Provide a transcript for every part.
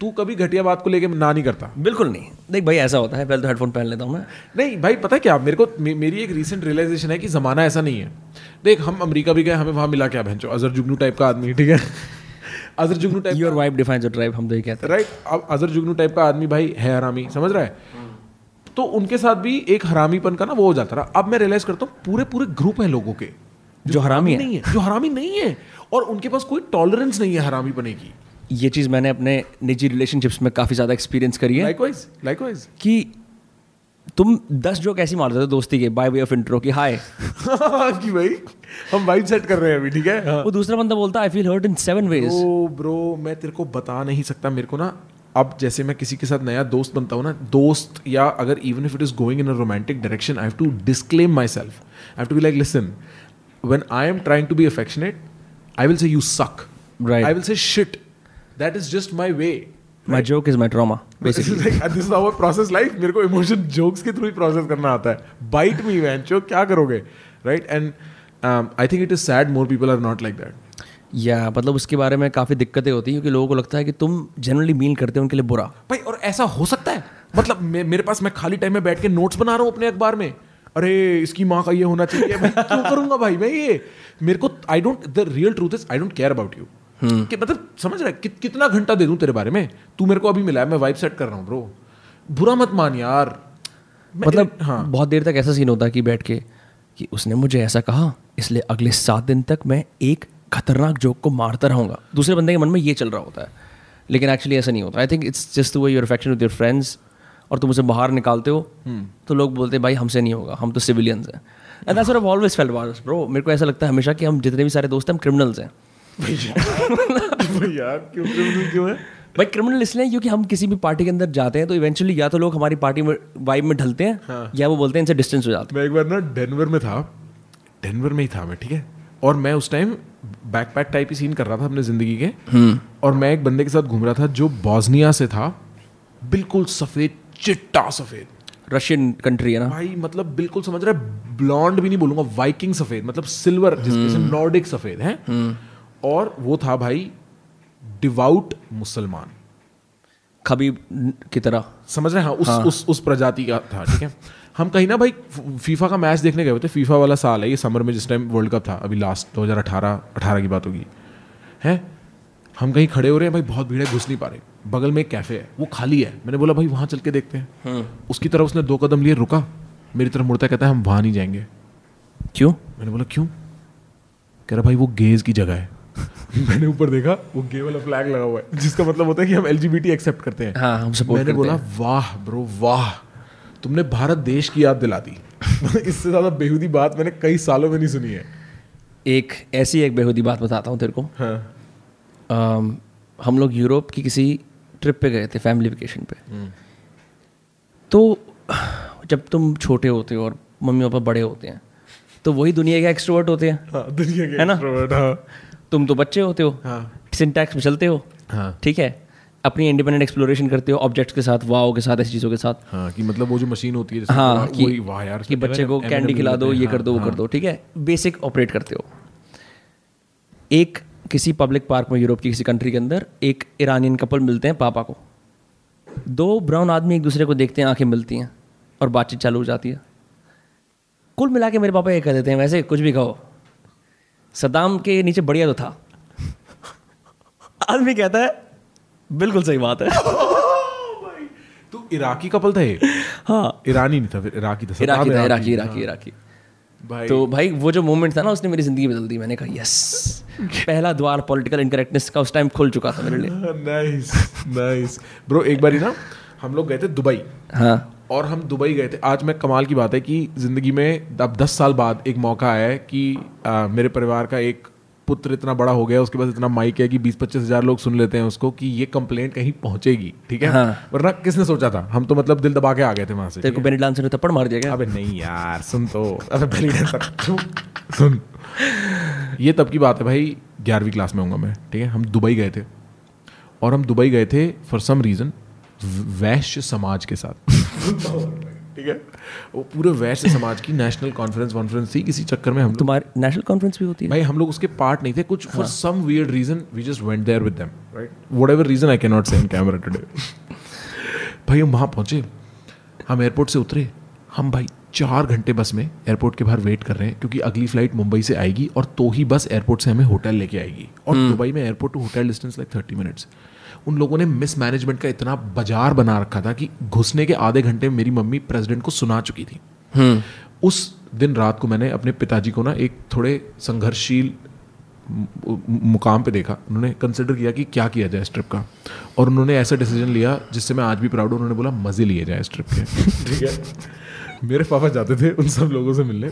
तू कभी घटिया बात को लेके ना नहीं करता। बिल्कुल नहीं। देख भाई ऐसा होता है पहले तो हेडफोन पहन लेता हूँ मैं। नहीं भाई पता है क्या? मेरे को मे, मेरी एक रीसेंट रियलाइजेशन है कि ज़माना ऐसा नहीं है। देख हम अमेरिका भी गए हमें वहाँ मिला क्या बहन अजर जुगनू टाइप का आदमी ठीक है? अजर जुगनू type your wife defines your tribe हम तो ये कहते हैं। राइट अब अजर जुगनू टाइप का आदमी भाई है हरामी समझ रहा है? तो उनके साथ भी एक हरामीपन का ना वो हो जाता रहा। अब मैं रियलाइज़ करता हूँ पूरे पूरे ग्रुप है लोगों के। जो हरामी है नहीं है। जो हरामी नहीं है। और उनके पास कोई टॉलरेंस नहीं है हरामी बने की। ये चीज़ मैंने अपने निजी रिलेशनशिप्स में काफ़ी ज़्यादा एक्सपीरियंस करी है। लाइकवाइज लाइकवाइज कि तुम दस जोक ऐसी मार देते हो दोस्ती के बाय वे ऑफ़ इंट्रो की हाय कि भाई हम वाइब सेट कर रहे हैं अभी ठीक है? हाँ। वो दूसरा बंदा बोलता I feel hurt in seven ways oh bro मैं तेरे को बता नहीं सकता मेरे को ना अब जैसे मैं किसी के साथ नया दोस्त बनता हूँ ना दोस्त या अगर even if it is going in a romantic direction I have to disclaim myself I have to be like listen when I am trying to be affectionate, I will say you suck. Right. I will say That is just my way. My joke is my trauma is how I process life. मेरे को emotion jokes के through ही process करना आता है। Bite me वैन चो क्या करोगे right and I think it is sad more people are not like that या मतलब उसके बारे में काफ़ी दिक्कतें होती हैं क्योंकि लोगों को लगता है कि तुम जनरली मीन करते हो उनके लिए बुरा। भाई और ऐसा हो सकता है? मतलब मे, मेरे पास मैं खाली टाइम में बैठ के नोट्स बना रहा हूँ अपने अखबार में। अरे इसकी माँ का ये होना चाहिए। मैं क्यों करूँगा भाई? मैं ये मेरे को I don't the real truth is I don't care about you कि मतलब समझ रहा है कि, कितना घंटा दे दूँ तेरे बारे में? तू मेरे को अभी मिला है मैं वाइब सेट कर रहा हूँ ब्रो बुरा मत मान यार। मतलब हाँ। बहुत देर तक ऐसा सीन होता कि बैठ के कि उसने मुझे ऐसा कहा इसलिए अगले सात दिन तक मैं एक खतरनाक जोक को मारता रहूँगा। दूसरे बंदे के मन में ये चल रहा होता है। लेकिन एक्चुअली ऐसा नहीं होता। I think it's just way your affection with your friends और तुम उसे बाहर निकालते हो तो लोग बोलते हैं भाई हमसे नहीं होगा हम तो सिविलियंस हैं। And that's what I always felt bro मेरे को ऐसा लगता है हमेशा कि हम जितने भी सारे दोस्त हैं हम क्रिमिनल्स हैं। भैया क्यों क्रिमिनल क्यों है? भाई क्रिमिनल इसलिए क्योंकि हम किसी भी पार्टी के अंदर जाते हैं तो इवेंचुअली या तो लोग हमारी पार्टी में वाइब में ढलते हैं हाँ। या वो बोलते हैं इनसे डिस्टेंस हो जाते मैं एक बार ना डेनवर में था। डेनवर में ही था मैं ठीक है? और मैं उस टाइम बैकपैक टाइप ही सीन कर रहा था अपने ज़िंदगी के। और मैं एक बंदे के साथ घूम रहा था जो बॉस्निया से था। बिल्कुल सफ़ेद चिट्टा सफ़ेद। रशियन कंट्री है ना? भाई मतलब बिल्कुल समझ रहा है ब्लॉन्ड भी नहीं बोलूँगा वाइकिंग सफ़ेद मतलब सिल्वर जिसके नॉर्डिक सफ़ेद है। और वो था भाई डिवाउट मुसलमान। खबीब की तरह। समझ रहे हैं? उस हाँ, उस उस प्रजाति का था ठीक है? हम कहीं ना भाई फीफा का मैच देखने गए थे। फीफा वाला साल है ये समर में जिस टाइम वर्ल्ड कप था। अभी लास्ट 2018 18 की बात होगी। है? हम कहीं खड़े हो रहे हैं भाई बहुत भीड़ है घुस नहीं पा रहे। बगल में एक कैफ़े है वो खाली है। मैंने बोला भाई वहाँ चल के देखते हैं। उसकी तरफ़ उसने दो कदम लिए रुका। मेरी तरफ़ मुड़ता कहता है हम वहाँ नहीं जाएँगे। क्यों? मैंने बोला क्यों? कह रहा भाई वो गेज की जगह है। मैंने ऊपर देखा वो गे वाला फ्लैग लगा हुआ है जिसका मतलब होता है कि हम एलजीबीटी एक्सेप्ट करते हैं। हाँ हम सपोर्ट मैंने करते बोला हैं। वाह ब्रो वाह तुमने भारत देश की याद दिला दी। इससे ज़्यादा बेहूदी बात मैंने कई सालों में नहीं सुनी है। एक ऐसी एक बेहूदी बात बताता हूँ तेरे को। हाँ। अम, हम लोग यूरोप की किसी ट्रिप पे गए थे फैमिली वेकेशन पे। तो जब तुम छोटे होते हो और मम्मी पापा बड़े होते हैं तो वही दुनिया के एक्सट्रोवर्ट होते हैं। हाँ दुनिया के है ना? हाँ। तुम तो बच्चे होते हो हाँ। सिंटैक्स में चलते हो हाँ। ठीक है? अपनी इंडिपेंडेंट एक्सप्लोरेशन करते हो ऑब्जेक्ट्स के साथ वाओ के साथ ऐसी चीज़ों के साथ। हाँ कि मतलब वो जो मशीन होती है हाँ कि, वाह यार कि बच्चे को M&M कैंडी खिला दो ये हैं, कर दो वो हाँ, कर दो ठीक है? बेसिक ऑपरेट करते हो। एक किसी पब्लिक पार्क में यूरोप की किसी कंट्री के अंदर एक ईरानियन कपल मिलते हैं पापा को। दो ब्राउन आदमी एक दूसरे को देखते हैं आँखें मिलती हैं और बातचीत चालू हो जाती है। कुल मिला के मेरे पापा ये कह देते हैं वैसे कुछ भी कहो सदाम के नीचे बढ़िया तो था। आदमी कहता है बिल्कुल सही बात है। तो इराकी कपल था ये? हाँ। ईरानी नहीं था फिर इराकी था इराकी था इराकी, इराकी। इराकी इराकी। भाई। तो भाई वो जो मोमेंट था ना उसने मेरी ज़िंदगी बदल दी मैंने कहा यस पहला द्वार पॉलिटिकल इनकरेक्टनेस का उस टाइम खुल चुका था मेरे लिए। नाइस नाइस ब्रो एक बारी ना हम लोग गए थे दुबई। हाँ। और हम दुबई गए थे। आज मैं कमाल की बात है कि ज़िंदगी में अब दस साल बाद एक मौका आया है कि आ, मेरे परिवार का एक पुत्र इतना बड़ा हो गया उसके पास इतना माइक है कि बीस पच्चीस हज़ार लोग सुन लेते हैं उसको कि ये कंप्लेंट कहीं पहुंचेगी ठीक है? हाँ। वरना किसने सोचा था? हम तो मतलब दिल दबा के आ गए थे वहाँ से। तेरे को बेनी डांसर ने थप्पड़ मार दिया अबे नहीं यार सुन तो। अबे बेली डांसर सुन। ये तब की बात है भाई ग्यारहवीं क्लास में होऊँगा मैं ठीक है? हम दुबई गए थे। और हम दुबई गए थे for some reason Vaishya Samaj के साथ। ठीक है? वो पूरे वैश्य समाज की नेशनल कॉन्फ्रेंस कॉन्फ्रेंस थी किसी चक्कर में हम तुम्हारी नेशनल कॉन्फ्रेंस भी होती है? भाई हम लोग उसके पार्ट नहीं थे कुछ for some weird reason we just went there with them right whatever reason I can not say in camera today भाई हम वहाँ पहुँचे। हम एयरपोर्ट से उतरे। हम भाई चार घंटे बस में एयरपोर्ट के बाहर वेट कर रहे हैं क्योंकि अगली फ़्लाइट मुंबई से आएगी और तो ही बस एयरपोर्ट से हमें होटल लेके आएगी। और दुबई में airport to hotel distance like thirty minutes उन लोगों ने मिसमैनेजमेंट का इतना बाज़ार बना रखा था कि घुसने के आधे घंटे में मेरी मम्मी प्रेसिडेंट को सुना चुकी थी। उस दिन रात को मैंने अपने पिताजी को ना एक थोड़े संघर्षशील मुकाम पे देखा। उन्होंने कंसिडर किया कि क्या किया जाए इस ट्रिप का। और उन्होंने ऐसा डिसीज़न लिया जिससे मैं आज भी प्राउड हूँ। उन्होंने बोला मज़े लिए जाए इस ट्रिप के। ठीक है। मेरे पापा जाते थे उन सब लोगों से मिलने।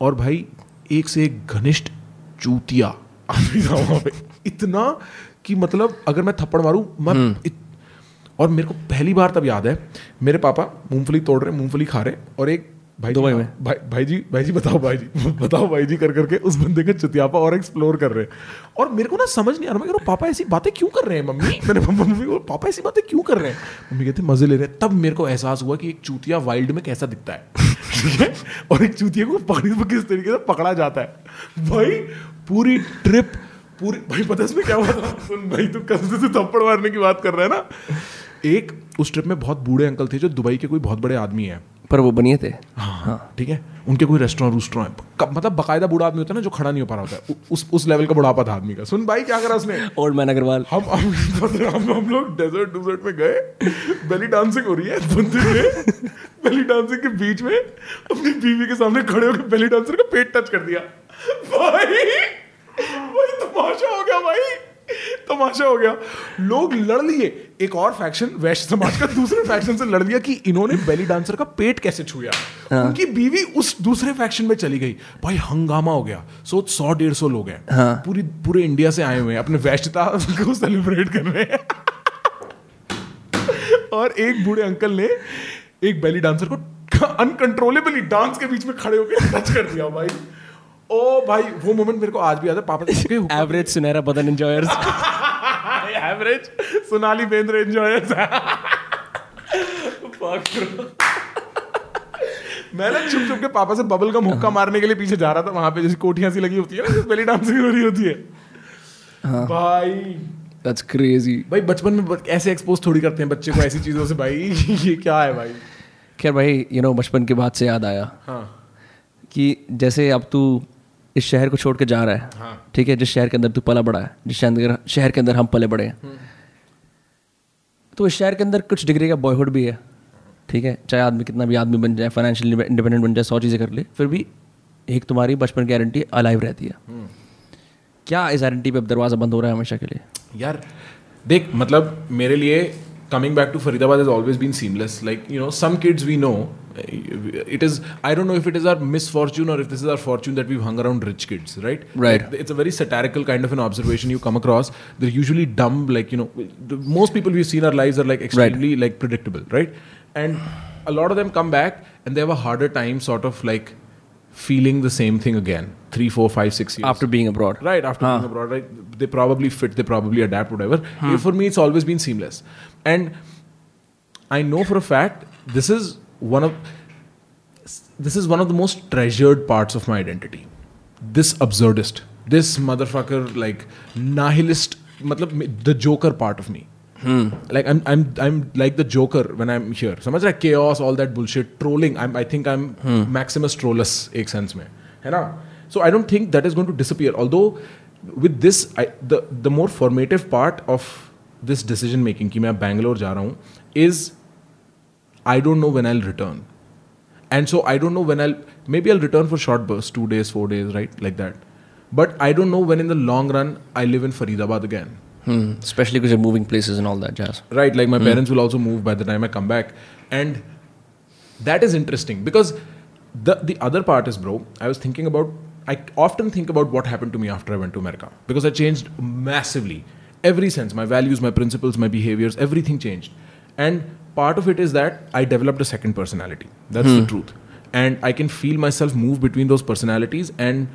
और भाई एक से एक घनिष्ठ चूतिया आदमी था वहाँ पे। इतना कि मतलब अगर मैं थप्पड़ मारूं मैं इत, और मेरे को पहली बार तब याद है मेरे पापा मूंगफली तोड़ रहे मूंगफली खा रहे और एक भाई दुबई में? भाई भाई जी भाई जी बताओ भाई जी बताओ भाई जी कर करके उस बंदे का चुतियापा और एक्सप्लोर कर रहे हैं। और मेरे को ना समझ नहीं आ रहा मैं कह पापा ऐसी बातें क्यों कर रहे हैं मम्मी? मैंने मम्मी को पापा ऐसी बातें क्यों कर रहे हैं? मम्मी कहते मज़े ले रहे हैं। तब मेरे को एहसास हुआ कि एक चूतिया वाइल्ड में कैसा दिखता है। ठीक है? और एक चूतिया को पकड़ी किस तरीके से पकड़ा जाता है। भाई पूरी ट्रिप पूरी भाई पता इसमें क्या हुआ था? सुन भाई तू कसम से थप्पड़ मारने की बात कर रहा है ना। एक उस ट्रिप में बहुत बूढ़े अंकल थे जो दुबई के कोई बहुत बड़े आदमी हैं। पर वो बनिए थे। हाँ ठीक है? उनके कोई रेस्टोरेंट रूस्टोरेंट है। मतलब बकायदा बूढ़ा आदमी होता है ना जो खड़ा नहीं हो पा रहा होता है। उ- उस उस लेवल का बुढ़ापा था आदमी का। सुन भाई क्या करा उसने? ओल्ड मैन अग्रवाल हम हम हम, हम लोग डेजर्ट डेजर्ट में गए। बेली डांसिंग हो रही है मंदिर में बेली डांसिंग के बीच में अपनी बीवी के सामने खड़े होकर बेली डांसर का पेट टच कर दिया। भाई भाई तमाशा हो गया भाई। तमाशा हो गया। लोग लड़ लिए। एक और फैक्शन वैश्य समाज का दूसरे फैक्शन से लड़ लिया कि इन्होंने बेली डांसर का पेट कैसे छुया। उनकी बीवी उस दूसरे फैक्शन में चली गई। भाई हंगामा हो गया। सोच सौ डेढ़ सौ लोग हैं। पूरी पूरे इंडिया से आए हुए हैं। अपने वैश्यता को सेलिब्रेट कर रहे हैं। और एक बूढ़े अंकल ने एक बेली डांसर को अनकंट्रोलेबली डांस के बीच में खड़े होकर टच कर दिया भाई। ओ भाई वो मोमेंट मेरे को आज भी याद है पापा के एवरेज सुनहरा बदन enjoyers average Sonali Bendre enjoyers मैं ना चुप चुप के पापा से बबल का मुक्का मारने के लिए पीछे जा रहा था वहाँ पे जैसे कोठियाँ सी लगी होती है ना बेली डांसिंग हो रही होती है। भाई। दैट्स क्रेजी भाई बचपन में ऐसे एक्सपोज थोड़ी करते हैं बच्चे को ऐसी चीज़ों से भाई। ये क्या है भाई? खैर भाई यू नो बचपन के बाद से याद आया हाँ। कि जैसे अब तू इस शहर को छोड़ के जा रहा है। हाँ। ठीक है जिस शहर के अंदर तू पला बड़ा है जिस शहर के अंदर शहर के अंदर हम पले बड़े हैं। तो इस शहर के अंदर कुछ डिग्री का बॉयहुड भी है। ठीक है चाहे आदमी कितना भी आदमी बन जाए फाइनेंशियली इंडिपेंडेंट बन जाए सौ चीज़ें कर ले फिर भी एक तुम्हारी बचपन की गारंटी अलाइव रहती है। क्या इस गारंटी पे अब दरवाज़ा बंद हो रहा है हमेशा के लिए? यार देख मतलब मेरे लिए coming back to Faridabad has always been seamless. Like, you know, some kids we know, it is, I don't know if it is our misfortune or if this is our fortune that we've hung around rich kids, right? Right. It's a very satirical kind of an observation you come across. They're usually dumb, like, you know, the, most people we've seen our lives are like extremely right. like predictable, right? And a lot of them come back and they have a harder time sort of like feeling the same thing again three four five six years. After being abroad. Right after huh. being abroad right. They probably fit they probably adapt whatever. Hmm. For me it's always been seamless. And i know for a fact this is one of this is one of the most treasured parts of my identity. This absurdist this motherfucker like nihilist matlab, the joker part of me. Like I I am like the joker when I am here समझ रहा है? के ऑस all that bullshit trolling I I think I am maximus trolls एक sense में. है ना? So I don't think that is going to disappear although with this the more formative part of this decision making कि मैं बैंगलोर जा रहा हूँ is I don't know when I return and so I don't know when I may be I return for short bursts two days four days right like that but I don't know when in the long run I live in Faridabad again Hmm. especially because you're moving places and all that jazz Right, like my hmm. parents will also move by the time I come back. And that is interesting because the the other part is, bro, I was thinking about I often think about what happened to me after I went to America because I changed massively. Every sense, my values, my principles, my behaviors, everything changed. And part of it is that I developed a second personality. That's the hmm. truth. And I can feel myself move between those personalities and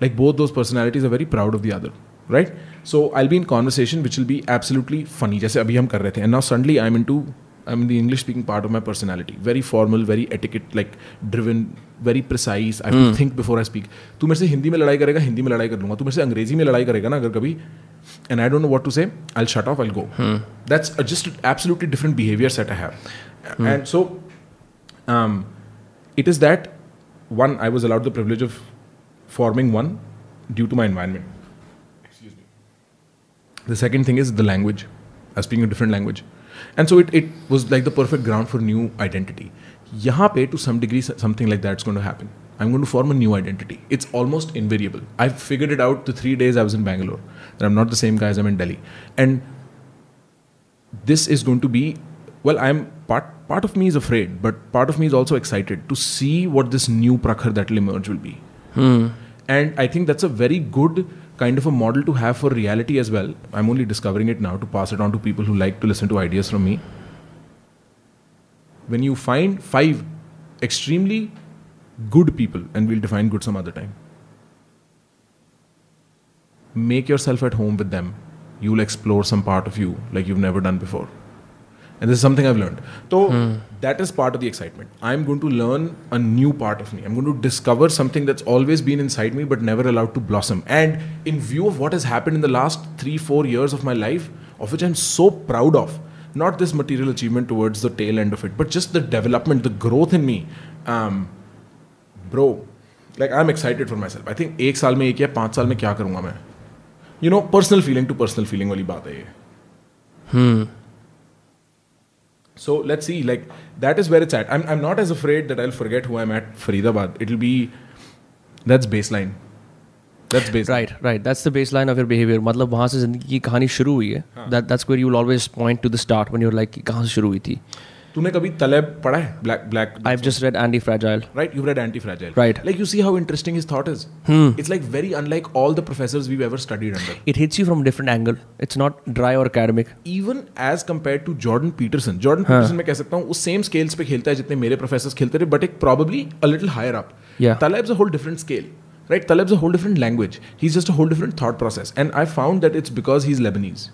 like both those personalities are very proud of the other right so i'll be in conversation which will be absolutely funny जैसे अभी हम कर रहे थे and now suddenly i'm into I'm in the English speaking part of my personality. Very formal, very etiquette like driven, very precise. I have to think before I speak. तू मेरे से हिंदी में लड़ाई करेगा हिंदी में लड़ाई कर लूँगा तू मेरे से अंग्रेज़ी में लड़ाई करेगा ना अगर कभी and I don't know what to say, I'll shut off, I'll go. That's a, just an absolutely different behavior set I have. And so um, it is that one, I was allowed the privilege of forming one due to my environment. The second thing is the language. I was speaking a different language. And so it, it was like the perfect ground for new identity. Yahan pe, to some degree, something like that's going to happen. I'm going to form a new identity. It's almost invariable. I figured it out the three days I was in Bangalore. That I'm not the same guy as I'm in Delhi. And this is going to be well i'm part part of me is afraid but part of me is also excited to see what this new prakhar that will emerge will be hmm. and i think that's a very good kind of a model to have for reality as well. I'm only discovering it now to pass it on to people who like to listen to ideas from me. When you find five extremely good people and we'll define good some other time make yourself at home with them. You'll explore some part of you like you've never done before and this something I learn तो that is part of the excitement I am going to learn a new part of me I am going to discover something that's always been inside me but never allowed to blossom and in view of what is happen in the last three four years of my life of which I am so proud of not this material achievement towards the tail end of it but just the development the growth in me I am bro like I am excited for myself I think एक साल में एक या पाँच साल में क्या करूँगा मैं? You know personal feeling to personal feeling वाली बात है ये. Hmm. So let's see, like that is where it's at. I'm, I'm not as afraid that I'll forget who I'm at Faridabad. It'll be that's baseline. That's baseline. Right right that's the base line of your behaviour मतलब वहाँ से जिंदगी की कहानी शुरू हुई है that that's where you will always point to the start when you like कि कहाँ से शुरू हुई थी तूने कभी तलेब पढ़ा है? Black black I have just read antifragile right you read antifragile right like you see how interesting his thought is it's like very unlike all the professors we ever studied under it hits you from different angle it's not dry और academic even as compare to Jordan Peterson Jordan Peterson मैं कह सकता हूँ उस same scales पे खेलता है जितने मेरे प्रोफेसर्स खेलते रहे बट एक probably a little higher up Taleb is a whole different scale right Taleb is a whole different language he is just a whole different thought process and I found that it's because he is Lebanese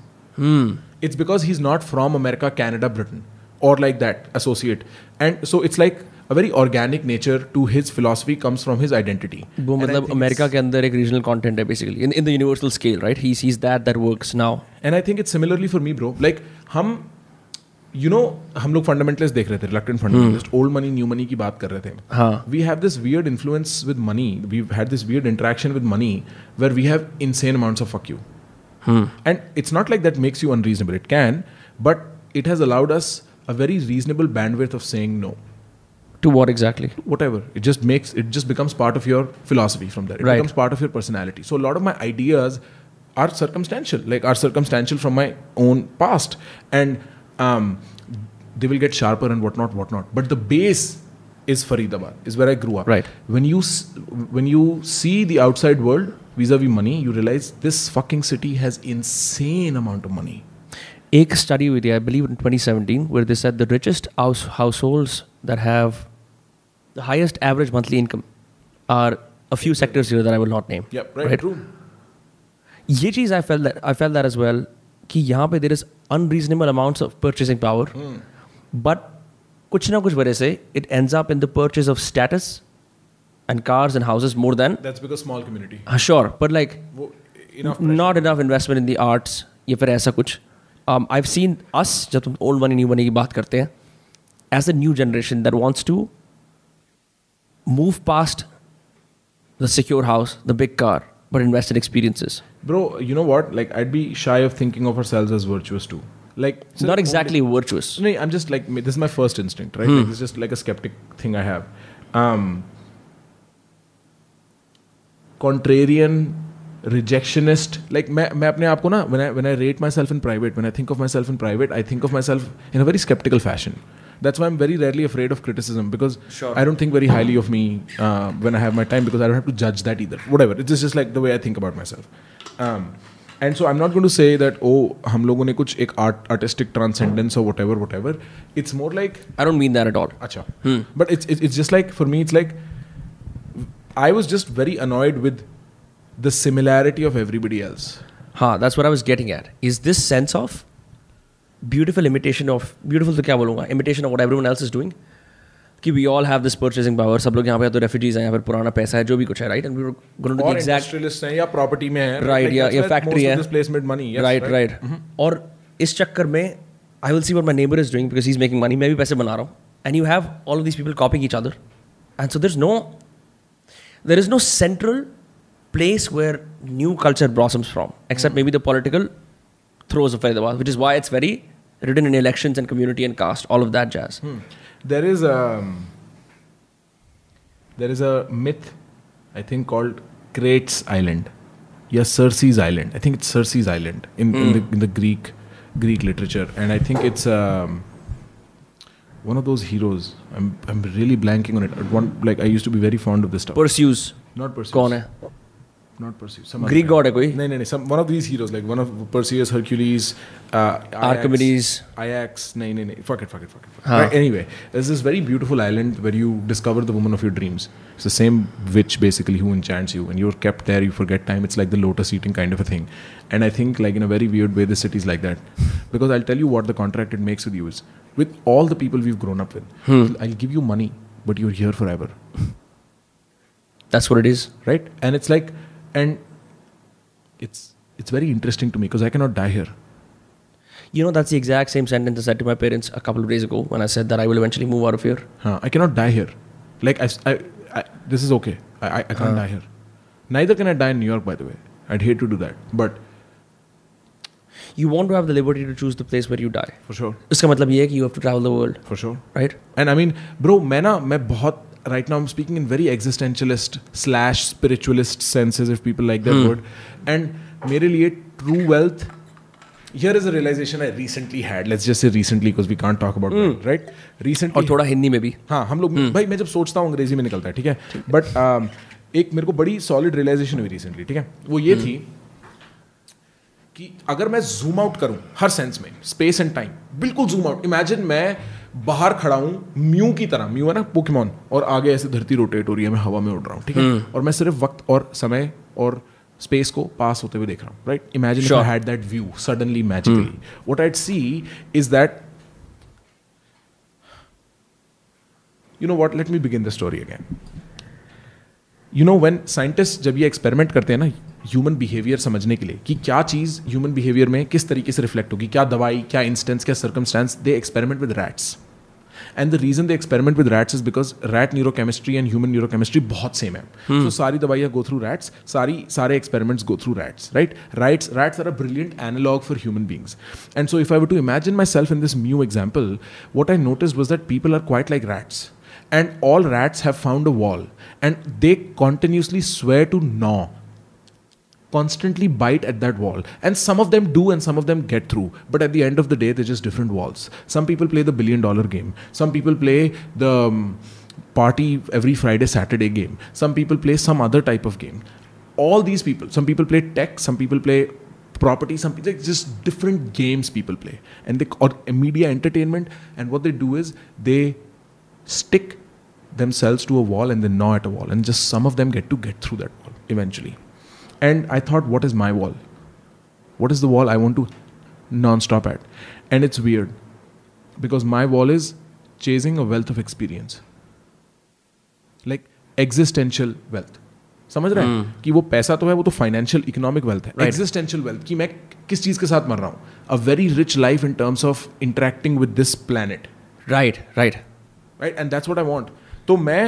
it's because he is not from America Canada Britain or like that associate and so it's like a very organic nature to his philosophy comes from his identity वो And I मतलब think America के अंदर एक regional content है basically in in the universal scale right he sees that that works now and I think it's similarly for me bro like हम you know हम लोग fundamentalist देख रहे थे reluctant fundamentalist old money new money की बात कर रहे थे हाँ we have this weird influence with money we've had this weird interaction with money where we have insane amounts of fuck you and it's not like that makes you unreasonable it can but it has allowed us a very reasonable bandwidth of saying no. To what exactly? Whatever. It just makes it just becomes part of your philosophy from there. It right. becomes part of your personality. So a lot of my ideas are circumstantial, like are circumstantial from my own past, and um, they will get sharper and whatnot, whatnot. But the base is Faridabad, is where I grew up. Right. When you when you see the outside world vis-a-vis money, you realize this fucking city has insane amount of money एक study हुई थी I believe in 2017 where they said the richest house households that have the highest average monthly income are a few sectors here that I will not name. yeah right, Right. true ये चीज़ I feel that I feel that as well कि यहाँ पे there is unreasonable amounts of purchasing power but कुछ ना कुछ वजह से it ends up in the purchase of status and cars and houses more than that's because small community sure but like वो enough not enough investment in the arts या फिर ऐसा कुछ आई हैव सीन अस जब तुम old money new money की बात करते हैं as a new generation that wants to move past the secure house the big car but invest in experiences Bro, you know what? Like, I'd be shy of thinking of ourselves as virtuous too. Like, so not exactly virtuous No, I'm just like this is my first instinct, right? Like, it's just like a skeptic thing I have. Um, contrarian, rejectionist. Like, मैं मैं अपने आप को ना when I when I rate myself in private, when I think of myself in private, I think of myself in a very skeptical fashion. That's why I'm very rarely afraid of criticism because Sure. I don't think very highly of me uh, when I have my time because I don't have to judge that either. Whatever. It's just like the way I think about myself. Um, and so I'm not going to say that oh हम लोगों ने कुछ एक art artistic transcendence or whatever whatever. It's more like I don't mean that at all. Acha. But it's, it's it's just like for me, it's like I was just very annoyed with the similarity of everybody else. Huh, that's what I was getting at. Is this sense of beautiful imitation of beautiful तो क्या बोलूँगा imitation of what every else is doing कि we all have this purchasing power सब लोग यहाँ पे या तो रेफ्यूजीज हैं या फिर पुराना पैसा है जो भी कुछ है right and we going to और द एग्जैक्ट industrialists हैं या प्रॉपर्टी में है राइट या या फैक्ट्री है डिस्प्लेसमेंट मनी राइट राइट और इस चक्कर में I will see what my neighbour is doing because is making money मैं भी पैसे बना रहा हूँ and you have all of these people copying each other and so there is no there is no central place where new culture blossoms from, except mm. maybe the political throws of Faridabad, which is why it's very written in elections and community and caste, all of that jazz. Hmm. There is a um, there is a myth, I think, called Crates Island. Yes, Circe's Island. I think it's Circe's Island in, mm. in, the, hmm. in the Greek Greek literature, and I think it's. Um, one of those heroes. I'm I'm really blanking on it. One like I used to be very fond of this stuff. Perseus. Not pursues. Gone Not Perseus. Some Greek other god है कोई guy. नहीं नहीं नहीं. Some one of these heroes like one of Perseus, Hercules, uh, Ajax, Archimedes. Ajax. नहीं नहीं नहीं. Fuck it. Fuck it. Fuck it. Fuck it. हाँ. Right, anyway, there's this very beautiful island where you discover the woman of your dreams. It's the same witch basically who enchants you, and you're kept there. You forget time. It's like the lotus eating kind of a thing. And I think like in a very weird way, the city's like that, because I'll tell you what the contract it makes with you is with all the people we've grown up with. I'll give you money, but you're here forever, That's what it is. right? And it's like, and it's it's very interesting to me because I cannot die here. You know, that's the exact same sentence I said to my parents a couple of days ago when I said that I will eventually move out of here. Huh, I cannot die here. Like I, I, I this is okay. I, I, I can't die here. Neither can I die in New York, by the way. I'd hate to do that, but You want to have the liberty to choose the place where you die. for sure, इसका मतलब ये है कि you have to travel the world, for sure. right? And I mean, bro, मैं ना मैं बहुत right now I'm speaking in very existentialist slash spiritualist senses if people like that hmm. word. And मेरे लिए true wealth. Here is a realization I recently had. Let's just say recently because we can't talk about that, right? Recently. और थोड़ा हिंदी में भी हाँ हम लोग भाई मैं जब सोचता हूँ अंग्रेज़ी में निकलता है ठीक है बट एक मेरे को बड़ी सॉलिड रियलाइजेशन हुई रिसेंटली ठीक है वो ये थी कि अगर मैं जूम आउट करूँ हर सेंस में स्पेस एंड टाइम बिल्कुल जूम आउट इमेजिन मैं बाहर खड़ा हूँ म्यू की तरह म्यू है ना पोकेमॉन और आगे ऐसे धरती रोटेट हो रही है मैं हवा में उड़ रहा हूँ ठीक है? और मैं सिर्फ़ वक्त और समय और स्पेस को पास होते हुए देख रहा हूँ right imagine. I had that view suddenly magically what I'd see is that you know what? Let me begin the story again. You know when scientists जब ये एक्सपेरिमेंट करते हैं ना ह्यूमन बिहेवियर समझने के लिए कि क्या चीज़ ह्यूमन बिहेवियर में किस तरीके से रिफ्लेक्ट होगी क्या दवाई क्या इंस्टेंस क्या circumstance they experiment with rats and the reason they experiment with rats is because rat neurochemistry and human neurochemistry बहुत सेम है तो सारी दवाइयाँ गो थ्रू रैट्स सारी सारे experiments go through rats right rights rats are a brilliant analogue for human beings and so if I were to imagine myself in this mu example what I notice was that people are quite like rats and all rats have found a wall. And they continuously swear to gnaw. Constantly bite at that wall. And some of them do and some of them get through. But at the end of the day they're just different walls. Some people play the billion dollar game. Some people play the um, party every friday saturday game. Some people play some other type of game. All these people some people play tech some people play property some people just different games people play. And they or media entertainment. And what they do is they stick themselves to a wall and they gnaw at a wall. And just some of them get to get through that wall eventually and i thought what is my wall what is the wall i want to non-stop at and it's weird because my wall is chasing a wealth of experience like existential wealth समझ रहे हैं कि वो पैसा तो है वो तो फाइनेंशियल इकोनॉमिक वेल्थ है एग्जिस्टेंशियल वेल्थ कि मैं किस चीज के साथ मर रहा हूँ a very rich life in terms of interacting with this planet Right, right. right and that's what i want तो मैं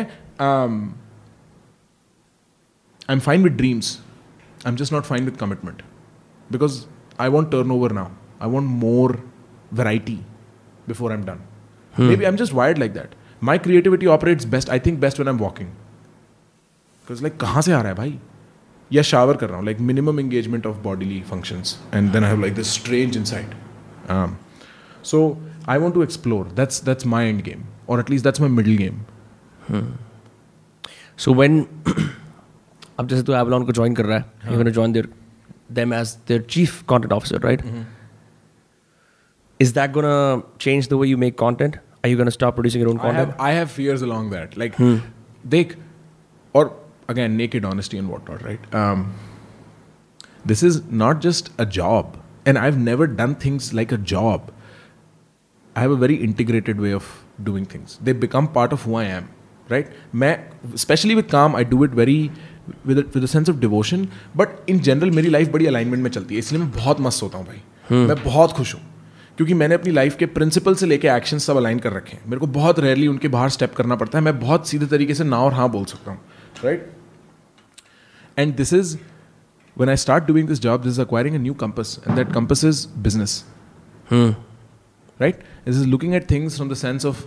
um, i'm fine with dreams i'm just not fine with commitment because i want turnover now i want more variety before i'm done maybe i'm just wired like that my creativity operates best i think best when i'm walking because like कहाँ से आ रहा है भाई या shower कर रहा हूँ like minimum engagement of bodily functions and then I have like this strange inside um, so I want to explore that's that's my end game or at least that's my middle game So when अब जैसे तू Avalon को join कर रहा है you gonna join there their chief content officer, right? Is that gonna change the way you make content? Are you gonna stop producing your own I content? have I have fears along that like they or again naked honesty and whatnot right um, this is not just a job and I've never done things like a job I have a very integrated way of doing things. They become part of who I am, right? मैं especially with calm, I do it very with with sense of devotion but in general मेरी life बड़ी alignment में चलती है इसलिए मैं बहुत मस्त होता हूँ भाई। hmm. मैं बहुत खुश हूँ क्योंकि मैंने अपनी लाइफ के प्रिंसिपल से लेकर एक्शन सब अलाइन कर रखे हैं। मेरे को बहुत रेयरली उनके बाहर स्टेप करना पड़ता है मैं बहुत सीधे तरीके से ना और हाँ बोल सकता हूँ right and this is when I start doing this job this is acquiring new compass and that compass is business right this is looking at things from the sense of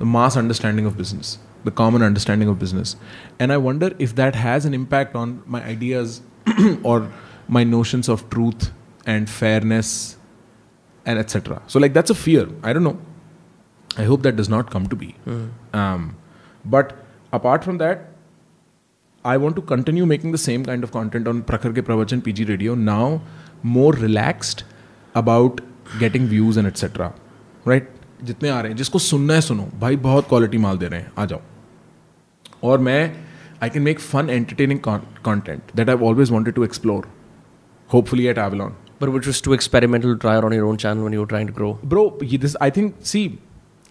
the mass understanding of business the common understanding of business. And I wonder if that has an impact on my ideas or my notions of truth and fairness and etc. So, like, that's a fear. I don't know. I hope that does not come to be. Um, but apart from that, I want to continue making the same kind of content on Prakhar Ke Pravachan PG Radio now, more relaxed about getting views and etc. Right? जितने आ रहे हैं जिसको सुनना है सुनो भाई बहुत क्वालिटी माल दे रहे हैं आ जाओ और मैं I can make fun entertaining content that I've always wanted to explore. Hopefully at Avalon. But which was too experimental to try it on your own channel when you were trying to grow. Bro, ye- this I think see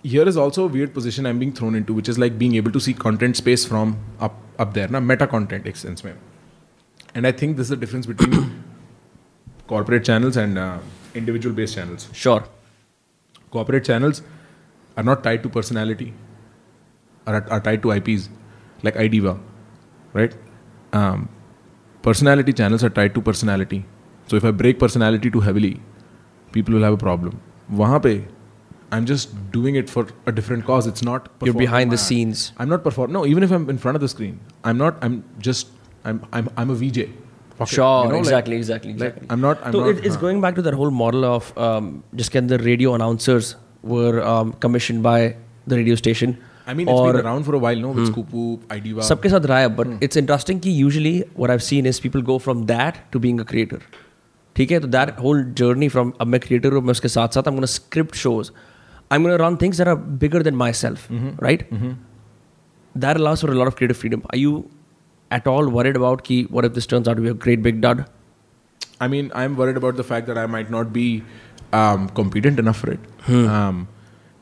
here is also a weird position I'm being thrown into, which is like being able to see content space from up up there, na meta content एक sense में. And I think this is the difference between corporate channels and uh, individual based channels. Sure. Corporate channels are not tied to personality, are, are tied to IPs, like IDIVA, right? Um, personality channels are tied to personality. So if I break personality too heavily, people will have a problem. वहाँ पे I'm just doing it for a different cause. It's not You're performing behind my the art. scenes. I'm not performing. No, even if I'm in front of the screen, I'm not. I'm just. I'm. I'm. I'm a VJ. Fuck it, Sure, you know, like- exactly, exactly, like, exactly. I'm not. I'm so not. it, it's हाँ. going back to that whole model of um, just get the radio announcers were um, commissioned by the radio station. I mean, it's or been around for a while, no? With Scoopoo. सबके साथ रहा है but it's interesting कि usually what I seen is people go from that to being a creator ठीक है तो that whole journey from अब मैं क्रिएटर हूँ मैं उसके साथ साथ I am script shows I am run things that are bigger than myself right that allows for a lot of creative freedom are you at all worried about ki what if this turns out to be a great big dud I mean, I'm worried about the fact that I might not be um, competent enough for it. Um,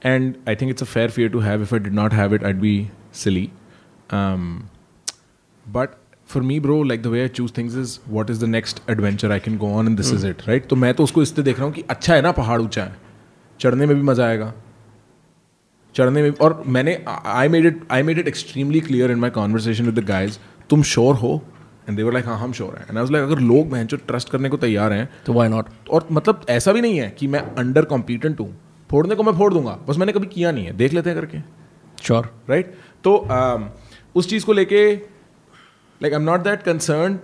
and I think it's a fair fear to have. If I did not have it, I'd be silly. Um, but for me, bro, like the way I choose things is what is the next adventure I can go on, and this is it, right? तो मैं तो उसको इसलिए देख रहा हूँ कि अच्छा है ना पहाड़ ऊँचा है चढ़ने में भी मज़ा आएगा चढ़ने में और मैंने I made it I made it extremely clear in my conversation with the guys तुम श्योर हो एंड देवर लाइक हाँ हम श्योर हैं एंड आई लाइक अगर लोग मैं जो ट्रस्ट करने को तैयार हैं तो वाई नॉट और मतलब ऐसा भी नहीं है कि मैं अंडर कॉम्पिटेंट हूँ फोड़ने को मैं फोड़ दूँगा। बस मैंने कभी किया नहीं है। देख लेते हैं करके। श्योर राइट तो उस चीज़ को लेके like I am not that concern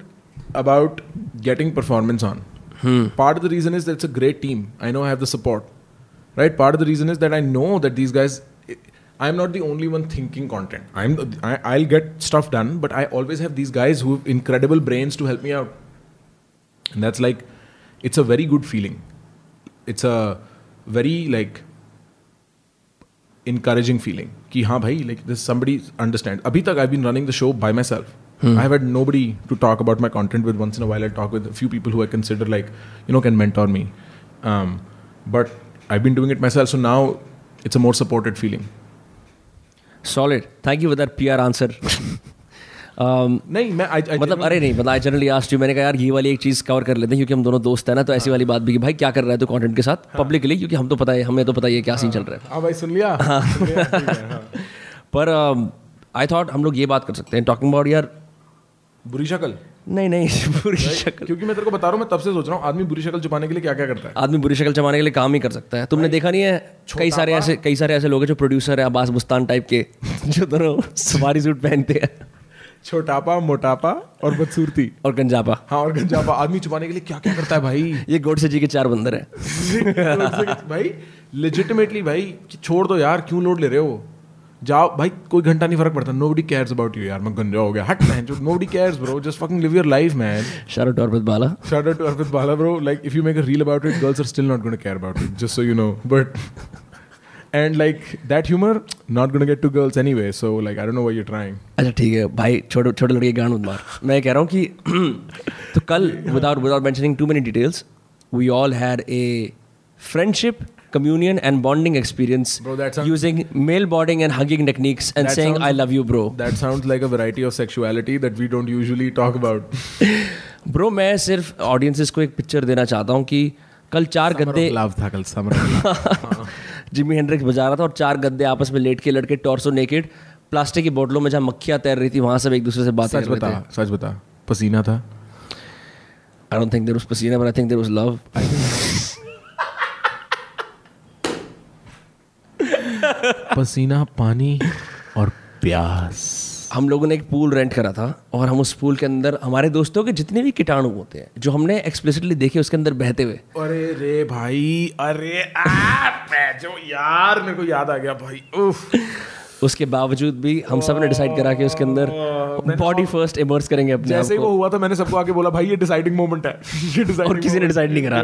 about getting performance on part of the reason is that it's a great team I know have the support right part of the reason is that I know that these guys I am not the only one thinking content I am I will get stuff done but I always have these guys who incredible brains to help me out that's like it's a very good feeling it's a very like encouraging feeling कि हाँ भाई like this somebody understand अभी तक I've been running the show by myself I have had nobody to talk about my content with once in a while I'll talk with a few people who I consider like you know can mentor me um, but I've been doing it myself so now it's a more supported feeling solid thank you for that PR answer um, नहीं मैं I, I मतलब अरे नहीं मतलब I generally asked you मैंने कहा यार ये वाली एक चीज़ कवर कर लेते हैं क्योंकि हम दोनों दोस्त हैं ना तो ऐसी वाली बात भी कि भाई क्या कर रहा है तू कंटेंट के साथ? पब्लिकली क्योंकि हम तो पता है हमें तो पता ही है क्या सीन चल रहा है। हाँ भाई सुन लिया। है, हाँ। पर आई थॉट हम लोग ये बात कर सकते हैं टॉकिंग अबाउट यार बुरी शक्ल। नहीं नहीं बुरी शक्ल। क्योंकि मैं तेरे को बता रहा हूँ मैं तब से सोच रहा हूँ आदमी बुरी शक्ल छुपाने के लिए क्या क्या करता है। आदमी बुरी शक्ल जमाने के लिए काम ही कर सकता है। तुमने देखा नहीं है कई सारे ऐसे कई सारे ऐसे लोग हैं जो प्रोड्यूसर है अब्बास बुस्तान टाइप के जो दोनों सवारी सूट पहनते हैं। छोटापा मोटापा और बदसूरती। और गंजापा। हाँ और गंजापा। आदमी छुपाने के लिए क्या क्या करता है भाई? ये गोडसे जी के चार बंदर हैं। भाई लेजिटिमेटली भाई छोड़ दो यार क्यों लोड ले रहे हो? जाओ भाई कोई घंटा नहीं फ़र्क पड़ता। नोबडी केयर्स अबाउट यू यार मैं गंजा हो गया। हट मैन जो nobody cares bro just fucking live your life man Shahrukh Arvind Bala Shout out to Arpit Bala, bro. Like, if you make a reel about it, girls are still not going to care about it, just so you know. But, and like, that humor, not going to get to girls anyway. So, like, I don't know what you're अच्छा ठीक है भाई छोटे छोटे लड़के गांड मत मार मैं कह रहा हूँ कि तो कल without without mentioning too many details we all had a friendship communion and bonding experience Bro, that sounds- using male bonding and hugging techniques and saying sounds- I love you bro. That sounds like a variety of sexuality that we don't usually talk about. Bro मैं सिर्फ़ audiences को एक picture देना चाहता हूँ कि कल चार गद्दे लव था कल समर जिमी हेंड्रिक्स बजा रहा था और चार गद्दे आपस में लेट के लड़के टॉर्सो नेकेड प्लास्टिक की बोतलों में जहाँ मक्खियाँ तैर रही थी वहाँ सब एक दूसरे से बात सच बता सच बता पसीना था? I don't think there was पसीना but I think there was love पसीना पानी और प्यास। हम लोगों ने एक पूल रेंट करा था और हम उस पूल के अंदर हमारे दोस्तों के जितने भी कीटाणु होते हैं जो हमने एक्सप्लिसिटली देखे उसके अंदर बहते हुए। अरे रे भाई अरे आ, जो यार मेरे को याद आ गया भाई उफ। उसके बावजूद भी हम सबने डिसाइड करा कि उसके अंदर बॉडी फ़र्स्ट इमर्स करेंगे अपने जैसे ही वो हुआ था मैंने सबको आके बोला भाई ये डिसाइडिंग मोमेंट है ये और किसी ने डिसाइड नहीं करा।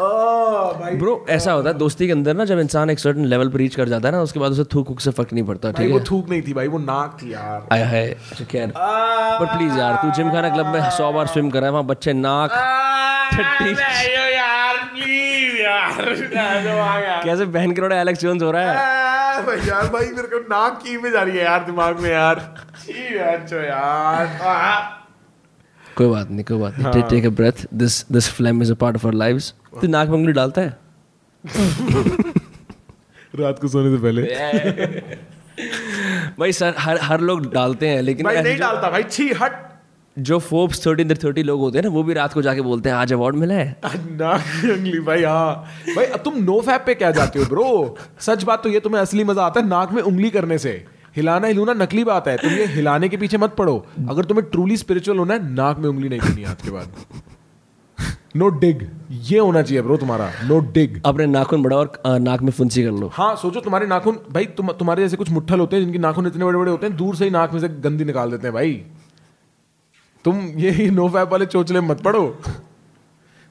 भाई। ब्रो ऐसा होता है दोस्ती के अंदर ना जब इंसान एक सर्टन लेवल पर रीच कर जाता है ना उसके बाद उसे थूक से फ़र्क नहीं पड़ता ठीक वो थूक नहीं थी भाई वो नाक थी यार। आया है अच्छा खैर। बट प्लीज़ यार तू जिम खाना क्लब में सौ बार स्विम कर रहा है वहाँ बच्चे नाक कैसे बहन के रोड़े एलेक्स जोन्स हो रहा है? भाई यार भाई मेरे को नाक की इमेज आ रही है यार दिमाग में यार। छी यार। यार कोई बात नहीं कोई बात नहीं take a breath this this flame is a part of our lives तू नाक में उंगली डालता है? रात को सोने से पहले। भाई सर हर हर लोग डालते हैं लेकिन भाई नहीं डालता भाई छी हट। जो फोर्ब्स थर्टी अंदर थर्टी लोग होते हैं ना वो भी रात को जाके बोलते हैं आज अवार्ड मिला है। नाक उंगली भाई हाँ। भाई अब तुम नो फैप पे क्या जाते हो ब्रो सच बात तो ये तुम्हें असली मज़ा आता है नाक में उंगली करने से। हिलाना हिलूना नकली बात है तुम ये हिलाने के पीछे मत पड़ो। अगर तुम्हें ट्रूली स्पिरिचुअल होना है नाक में उंगली नहीं करनी हाथ के बाद। नो डिग ये होना चाहिए ब्रो तुम्हारा. नो डिग अपने नाखून बढ़ाओ और नाक में फुंसी कर लो। हाँ सोचो तुम्हारे नाखून भाई तुम तुम्हारे जैसे कुछ मुट्ठल होते हैं जिनके नाखून इतने बड़े बड़े होते हैं दूर से ही नाक में से गंदी निकाल देते हैं भाई। तुम ये नो फैप वाले चोचले मत पड़ो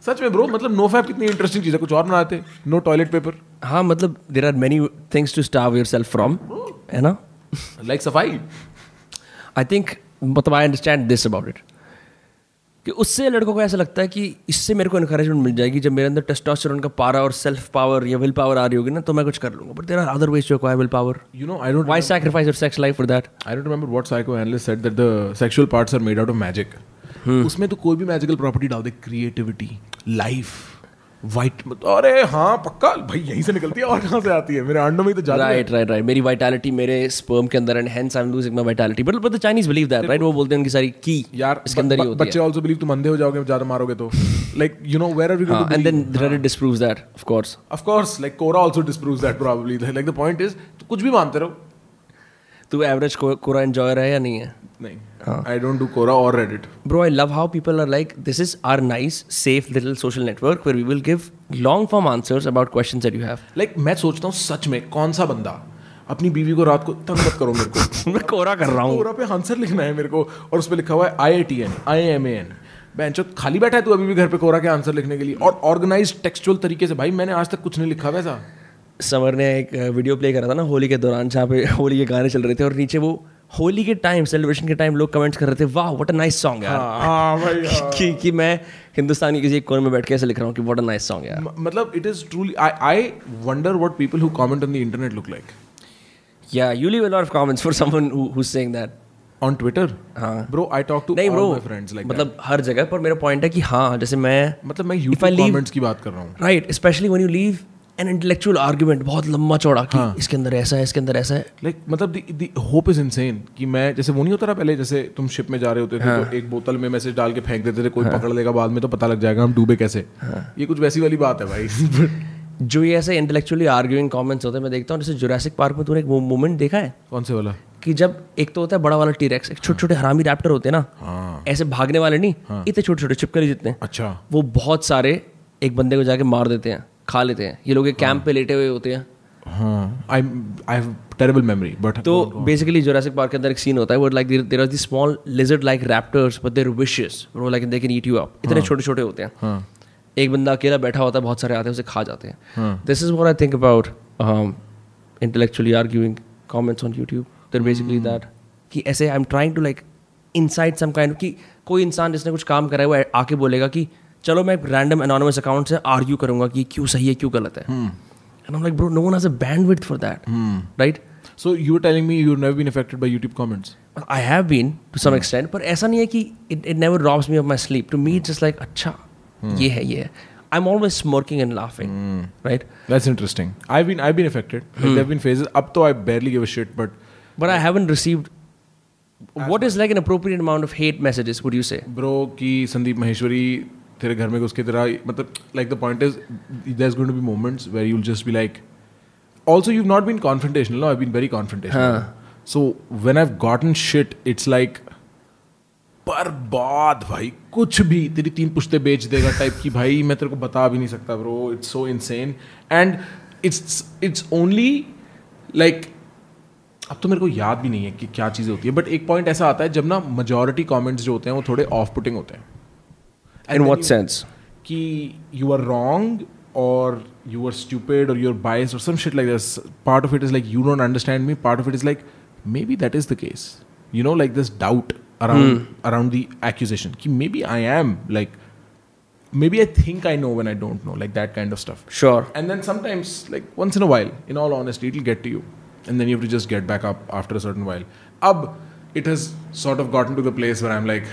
सच में ब्रो मतलब नो फैप कितनी इंटरेस्टिंग चीज़ है कुछ और बनाते नो टॉयलेट पेपर हाँ मतलब there are many things to stave yourself from है ना? लाइक सफ़ाई? आई थिंक मतलब I understand this about it कि उससे लड़कों को ऐसा लगता है कि इससे मेरे को इनकरेजमेंट मिल जाएगी। जब मेरे अंदर टेस्टोस्टेरोन का पारा और सेल्फ पावर या विल पावर आ रही होगी ना तो मैं कुछ कर लूँगा। But there are other ways to will power you know I don't why sacrifice your sex life for that I don't remember what psychoanalyst said that the sexual parts are made out of magic उसमें तो कोई भी magical property डाल दे creativity life वाइट अरे हाँ पक्का? भाई यहीं से निकलती है और कहाँ से आती है? मेरे अंडों में तो जाती राइट राइट राइट मेरी वाइटैलिटी मेरे स्पर्म के अंदर and hence I am losing my vitality but but the Chinese believe that right वो बोलते हैं उनकी सारी की यार इसके अंदर ही होती बच्चे ऑल्सो बिलीव तुम अंधे हो जाओगे ज़्यादा मारोगे तो। Like you know where are we है and then Reddit disproves that of course of course like Quora also disproves that probably like the point is कुछ भी मानते रहो। तू एवरेज कोरा एंजॉयर है या नहीं है? नहीं। आई डोंट डू कोरा और Reddit Bro, I love how people are like, this is our nice, safe little social network where we will give long form answers about questions that you have. Like मैं सोचता हूँ सच में कौन सा बंदा अपनी बीवी को रात को तंग मत करो मेरे को। मैं कोरा कर रहा हूँ। कोरा पे आंसर लिखना है मेरे को और उस पे लिखा हुआ है I I T N I M A N बेंचो खाली बैठा है तू अभी भी घर पे कोरा के आंसर लिखने के लिए और ऑर्गेनाइज टेक्सचुअल तरीके से। भाई मैंने आज तक कुछ नहीं लिखा वैसा। समर ने एक वीडियो प्ले करा था ना होली के दौरान जहाँ पे होली के गाने चल रहे थे और नीचे वो होली के टाइम सेलिब्रेशन के टाइम लोग कमेंट्स कर रहे थे वाह व्हाट अ नाइस सॉन्ग यार. हाँ भाई हाँ। कि, कि मैं हिंदुस्तान के किसी एक कोने में बैठ के ऐसे लिख रहा हूँ कि व्हाट अ नाइस सॉन्ग यार। मतलब it is truly I I wonder what people who comment on the internet look like या you leave a lot of comments for someone who is saying that on Twitter हाँ। Bro I talk to नहीं bro my friends like मतलब हर जगह पर मेरा point है कि हाँ जैसे मैं मतलब मैं यूट्यूब कमेंट्स की बात कर रहा हूँ। Right specially when you leave an intellectual argument बहुत लंबा चौड़ा कि हाँ। इसके अंदर ऐसा है इसके अंदर ऐसा है। लाइक like, मतलब द होप इज़ इनसेन कि मैं जैसे वो नहीं होता था पहले जैसे तुम शिप में जा रहे होते थे हाँ। तो एक बोतल में मैसेज डाल के फेंक देते थे कोई हाँ. पकड़ लेगा बाद में तो पता लग जाएगा हम डूबे कैसे। हाँ। ये कुछ वैसी वाली बात है भाई। जो ये ऐसे इंटेलेक्चुअली आर्ग्यूइंग कमेंट्स होते हैं मैं देखता हूँ जैसे जुरासिक पार्क में तूने एक मोमेंट देखा है? कौन से वाला? कि जब एक तो होता है बड़ा वाला टीरेक्स एक छोटे छोटे हरामी रैप्टर होते हैं ना हाँ। ऐसे भागने वाले नहीं इतने छोटे छोटे चिपकली जितने। अच्छा। वो बहुत सारे एक बंदे को जाके मार देते हैं। खा लेते हैं। ये लोग एक कैंप पे लेटे हुए होते हैं। हाँ टेरिबल मेमोरी बट तो बेसिकली जोरासिक पार्क के अंदर एक सीन होता है वो like there are the small lizard like raptors but they're vicious bro like they can eat you up इतने छोटे छोटे होते हैं। हाँ। एक बंदा अकेला बैठा होता है बहुत सारे आते हैं उसे खा जाते हैं। This is what I think about intellectually arguing comments on YouTube there basically that कि ऐसे I am trying to like inside some kind कि कोई इंसान जिसने कुछ काम करा है वो आके बोलेगा कि चलो मैं एक रैंडम एनोनिमस अकाउंट से आर्ग्यू करूँगा कि क्यों सही है क्यों गलत है and I like bro no one has a bandwidth for that right So you were telling me you've never been affected by YouTube comments. I have been to some extent पर ऐसा नहीं है कि it it never robs me of my sleep to me just like अच्छा ये है ये है I am always smirking and laughing right interesting. I've been I've been affected. Like there have been phases. Up to I barely give a shit, but But I haven't received. What is like an appropriate amount of hate messages? Would you say? bro कि संदीप महेश्वरी तेरे घर में घुस तरह मतलब like the point is there is be moments where you'll just be like also you not been confrontation I been very confrontation so when I've gotten shit it's like पर बाद भाई कुछ भी तेरी तीन पुश्ते बेच देगा टाइप की भाई मैं तेरे को बता भी नहीं सकता bro it's so insane and it's it's only like अब तो मेरे को याद भी नहीं है कि क्या चीज़ें होती है बट एक पॉइंट ऐसा आता है जब ना मेजोरिटी कॉमेंट्स जो होते हैं वो थोड़े ऑफ़ पुटिंग होते हैं। And in what you, sense? Ki you are wrong or you were stupid or you're biased or some shit like this. Part of it is like you don't understand me. Part of it is like maybe that is the case. You know, like this doubt around mm. around the accusation. Ki maybe I am like maybe I think I know when I don't know, like that kind of stuff. Sure. And then sometimes, like once in a while, in all honesty, it'll get to you. And then you have to just get back up after a certain while. Ab, it has sort of gotten to the place where I'm like,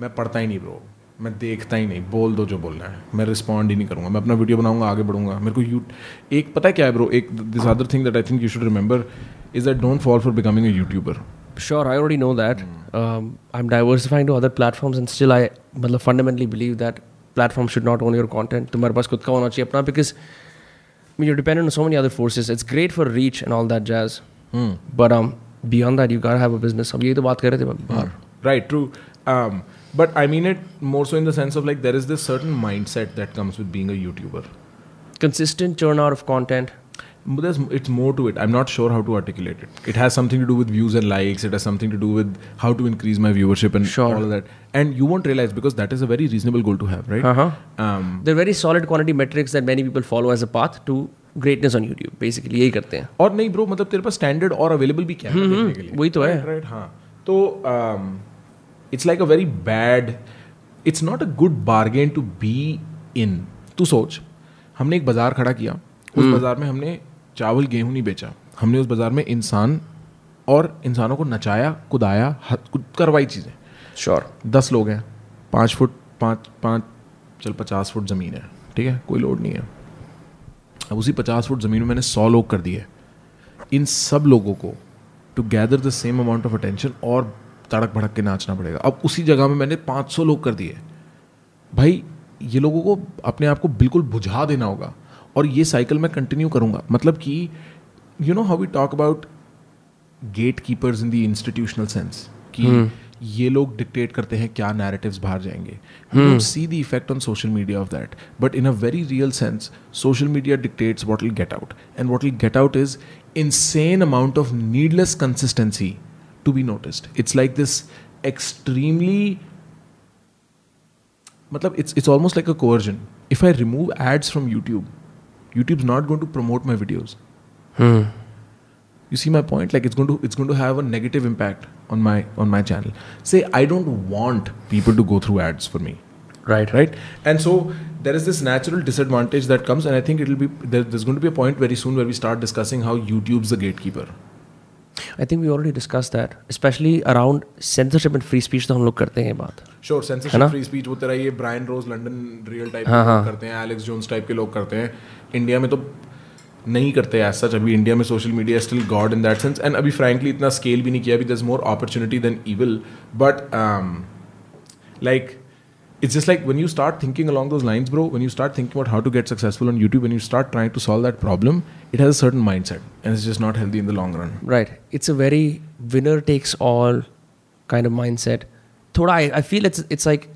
मैं पढ़ता ही नहीं bro मैं देखता ही नहीं. बोल दो जो बोलना है. मैं रिस्पॉन्ड ही नहीं करूँगा. मैं अपना वीडियो बनाऊँगा आगे बढ़ूँगा. मेरे को यू एक पता है क्या है ब्रो एक this other thing that I think you should remember is that don't fall for becoming a YouTuber sure I already know that I am diversifying to other platform and still I मतलब fundamentally believe that platform should not own your content तुम्हारे पास खुद का होना चाहिए अपना because me you depend on so money other forces it's great for reach and all that jazz but beyond that you can have a business अब यही तो बात कर रहे थे hmm. Right true Um, but I mean it more so in the sense of like there is this certain mindset that comes with being a YouTuber. Consistent churn out of content. But there's, it's more to it. I'm not sure how to articulate it. It has something to do with views and likes. It has something to do with how to increase my viewership and Sure. all of that. And you won't realize because that is a very reasonable goal to have, right? Uh-huh. Um, They're very solid quantity metrics that many people follow as a path to greatness on YouTube. Basically, यही करते हैं. और नहीं bro मतलब तेरे पास standard और available भी क्या है देखने के लिए वही तो है. राइट हाँ तो it's like a very bad it's not a good bargain to be in तू सोच हमने एक बाज़ार खड़ा किया। उस बाज़ार में हमने चावल गेहूँ नहीं बेचा। हमने उस बाज़ार में इंसान और इंसानों को नचाया कुदाया करवाई चीज़ें। Sure. दस लोग हैं। पाँच फुट पाँच पाँच चल पचास फुट ज़मीन है। ठीक है? कोई लोड नहीं है। अब उसी पचास फुट ज़मीन में मैंने सौ लोग कर दिए। इन सब लोगों को to gather the same amount of attention और तड़क भड़क के नाचना पड़ेगा। अब उसी जगह में मैंने पाँच सौ लोग कर दिए। भाई ये लोगों को अपने आप को बिल्कुल बुझा देना होगा और ये साइकिल मैं कंटिन्यू करूँगा। मतलब कि you know how we talk about gatekeepers in the institutional sense कि ये लोग डिक्टेट करते हैं क्या नैरेटिव्स बाहर जाएँगे। See the effect on social media of that but in a very real sense social media dictates what will get out and what will get out is insane amount of needless consistency to be noticed. It's like this extremely matlab it's it's almost like a coercion. If i remove ads from youtube youtube's not going to promote my videos. Hmm. You see my point? Like it's going to it's going to have a negative impact on my on my channel. Say i don't want people to go through ads for me. Right. right? And so there is this natural disadvantage that comes and i think it'll be there, there's going to be a point very soon where we start discussing how youtube's the gatekeeper I think we already discussed that, especially around censorship and free speech. तो हम लोग करते हैं बात. Sure censorship free speech वो तेरा ये Brian Rose London real type हाँ, हाँ. करते हैं एलेक्स जोन्स टाइप के लोग करते हैं इंडिया में तो नहीं करते एज सच अभी इंडिया में social media still god in that sense and अभी फ्रैंकली इतना स्केल भी नहीं किया अभी there more opportunity than evil but like it's just like when you start thinking along those lines bro when you start thinking about how to get successful on youtube when you start trying to solve that problem it has a certain mindset and it's just not healthy in the long run Right. It's a very winner takes all kind of mindset. Thoda, I, I feel it's it's like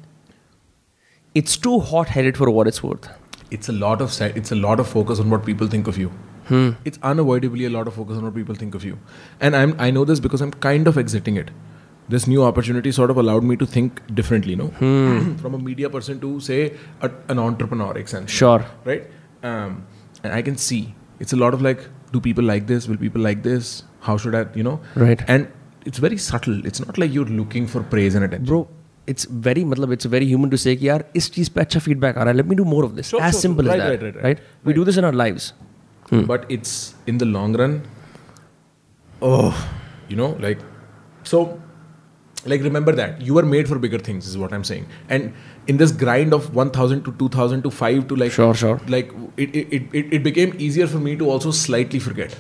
it's too hot headed for what it's worth. it's a lot of it's a lot of focus on what people think of you hmm. it's unavoidably a lot of focus on what people think of you and i'm i know this because i'm kind of exiting it this new opportunity sort of allowed me to think differently no from a media person to say a, an entrepreneur sense Sure. right um, and i can see it's a lot of like do people like this will people like this how should i you know Right. and it's very subtle it's not like you're looking for praise and attention Bro, it's very मतलब it's very human to say कि यार इस चीज पे अच्छा feedback आ रहा है let me do more of this Sure, as sure, simple right, as right, that right, right we do this in our lives but it's in the long run oh you know like so like remember that you are made for bigger things is what i'm saying and in this grind of 1000 to 2000 to 5 to like Sure, sure. like it, it, it, it- it became easier for me to also slightly forget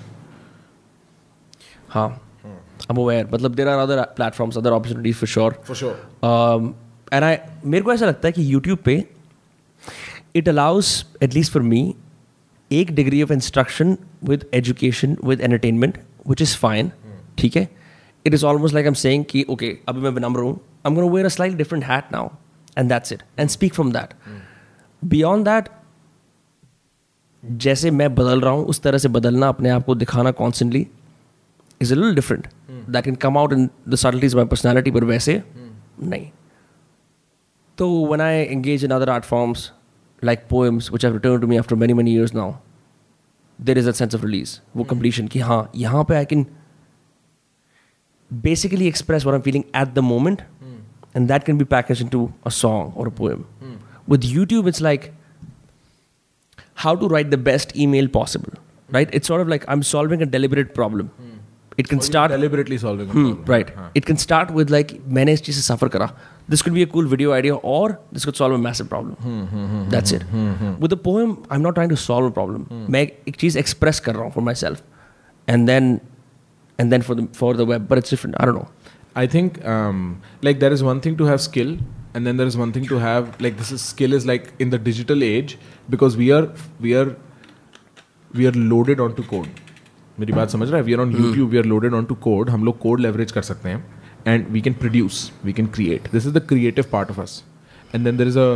हाँ I'm aware मतलब there are other platforms other opportunities for sure for sure um, and I मेरे को ऐसा लगता है कि YouTube पे it allows at least for me एक degree of instruction with education with entertainment which is fine ठीक है It is almost like I'm saying कि okay अभी मैं विनम्र हूँ I'm going to wear a slightly different hat now and that's it. And speak from that. Beyond that जैसे मैं बदल रहा हूँ उस तरह से बदलना अपने आप को दिखाना constantly is a little different that can come out in the subtleties my personality पर वैसे नहीं. तो one I engage in other art forms like poems which have return to me after many many years now there is a sense of release वो completion कि हाँ यहाँ पे I can basically express what I'm feeling at the moment, and that can be packaged into a song or a poem. With YouTube, it's like how to write the best email possible, right? It's sort of like I'm solving a deliberate problem. It can Or you're start deliberately solving a Hmm, problem right. हाँ. It can start with like मैंने इस चीज से सफर करा. This could be a cool video idea, or this could solve a massive problem. That's it. With a poem, I'm not trying to solve a problem. मैं एक चीज express कर रहा हूँ for myself, and then and then for the for the web, but it's different. I don't know. I think um, like there is one thing to have skill, and then there is one thing to have like this is skill is like in the digital age because we are we are we are loaded onto code. मेरी बात समझ रहा है we are on YouTube we are loaded on to code हम लोग code leverage कर सकते हैं and we can produce we can create this is the creative part of us and then there is a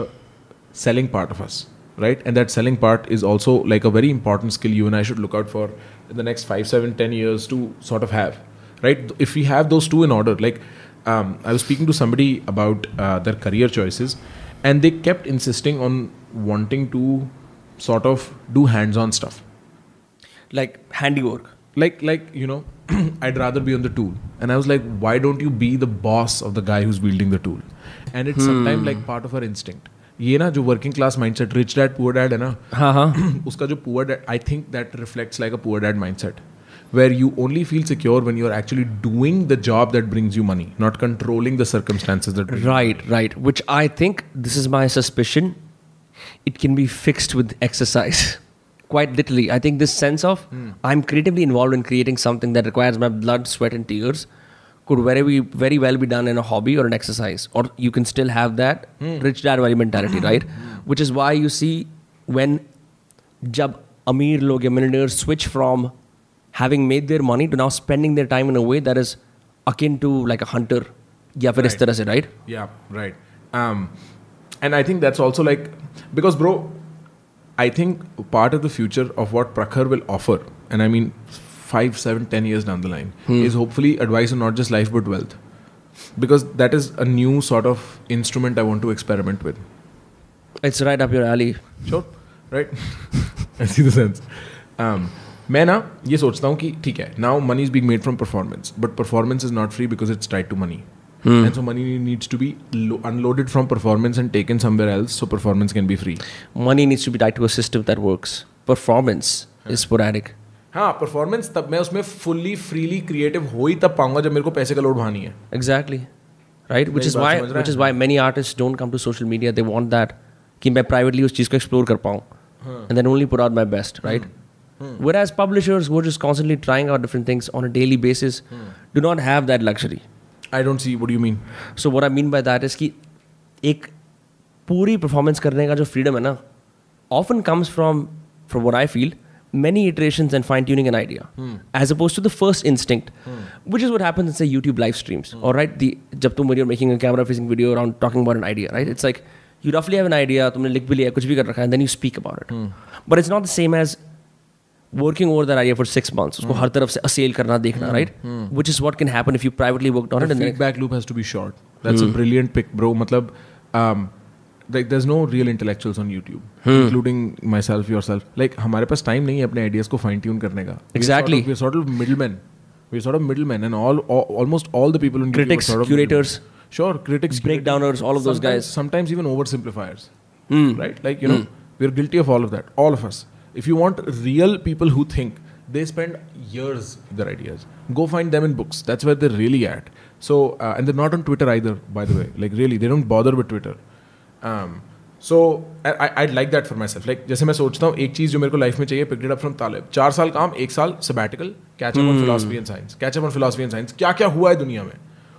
selling part of us right? And that selling part is also like a very important skill you and i should look out for in the next five seven ten years to sort of have right? If we have those two in order like um, i was speaking to somebody about uh, their career choices and they kept insisting on wanting to sort of do hands-on stuff. Like handiwork. like like you know i'd rather be on the tool. And i was like why don't you be the boss of the guy who's wielding the tool? And it's sometimes like part of our instinct ये ना जो working class mindset rich dad poor dad है ना हाँ हाँ. उसका जो poor dad I think that reflects like a poor dad mindset where you only feel secure when you're actually doing the job that brings you money not controlling the circumstances that bring you Right, right. Which I think this is my suspicion. It can be fixed with exercise. Quite literally. I think this sense of I'm creatively involved in creating something that requires my blood, sweat, and tears could very very well be done in a hobby or an exercise or you can still have that mm. rich dad mentality hmm. right which is why you see when jab amir log millionaires switch from having made their money to now spending their time in a way that is akin to like a hunter yeah for right. Is it, right yeah right um, and i think that's also like because bro i think part of the future of what prakhar will offer and i mean five, seven, ten years down the line, is hopefully advice on not just life but wealth, because that is a new sort of instrument I want to experiment with. it's right up your alley Sure, right? I see the sense. Um, मैं ना ये सोचता हूँ कि ठीक है now money is being made from performance but performance is not free because it's tied to money and so money needs to be unloaded from performance and taken somewhere else so performance can be free money needs to be tied to a system that works performance is sporadic हाँ performance तब मैं उसमें fully freely creative हो ही तब पाऊँगा जब मेरे को पैसे का लोड भानी है। Exactly right which is why which is why many artist don't come to social media they want that कि मैं प्राइवेटली उस चीज़ को एक्सप्लोर कर पाऊँ। And then only put out my best right whereas publishers वो is constantly trying out different things on a daily basis do not have that luxury I don't see what you mean so what I mean by that is कि एक पूरी performance करने का जो freedom है ना often comes from from what I field many iterations and fine tuning an idea as opposed to the first instinct which is what happens in say youtube live streams all right the जब तुम when you're making a camera facing video around talking about an idea right it's like you roughly have an idea तुमने लिख भी लिया कुछ भी कर रखा है and then you speak about it but it's not the same as working over that idea for six months उसको हर तरफ से असेल करना देखना right which is what can happen if you privately worked on it the and then feedback loop has to be short. That's a brilliant pick, bro. मतलब, um, like there's no real intellectuals on YouTube, including myself, yourself. Like हमारे पास time नहीं है अपने ideas को fine tune करने का. Exactly. We're sort of, we're sort of middlemen. We're sort of middlemen, and all, all almost all the people on YouTube critics are sort of curators middlemen. Sure, critics, breakdowners, all of those sometimes, guys. Sometimes even oversimplifiers, Hmm. right? Like you know, we're guilty of all of that, all of us. If you want real people who think, they spend years with their ideas. Go find them in books. That's where they're really at. So, uh, and they're not on Twitter either, by the way. Like really, they don't bother with Twitter. Um, so I, I- I'd like that for myself. जैसे मैं सोचता हूँ एक चीज़ जो मेरे को life में चाहिए पिक्ड अप फ्रॉम तालिब चार साल काम एक साल sabbatical catch up on philosophy and science catch up on philosophy and science क्या क्या हुआ है दुनिया में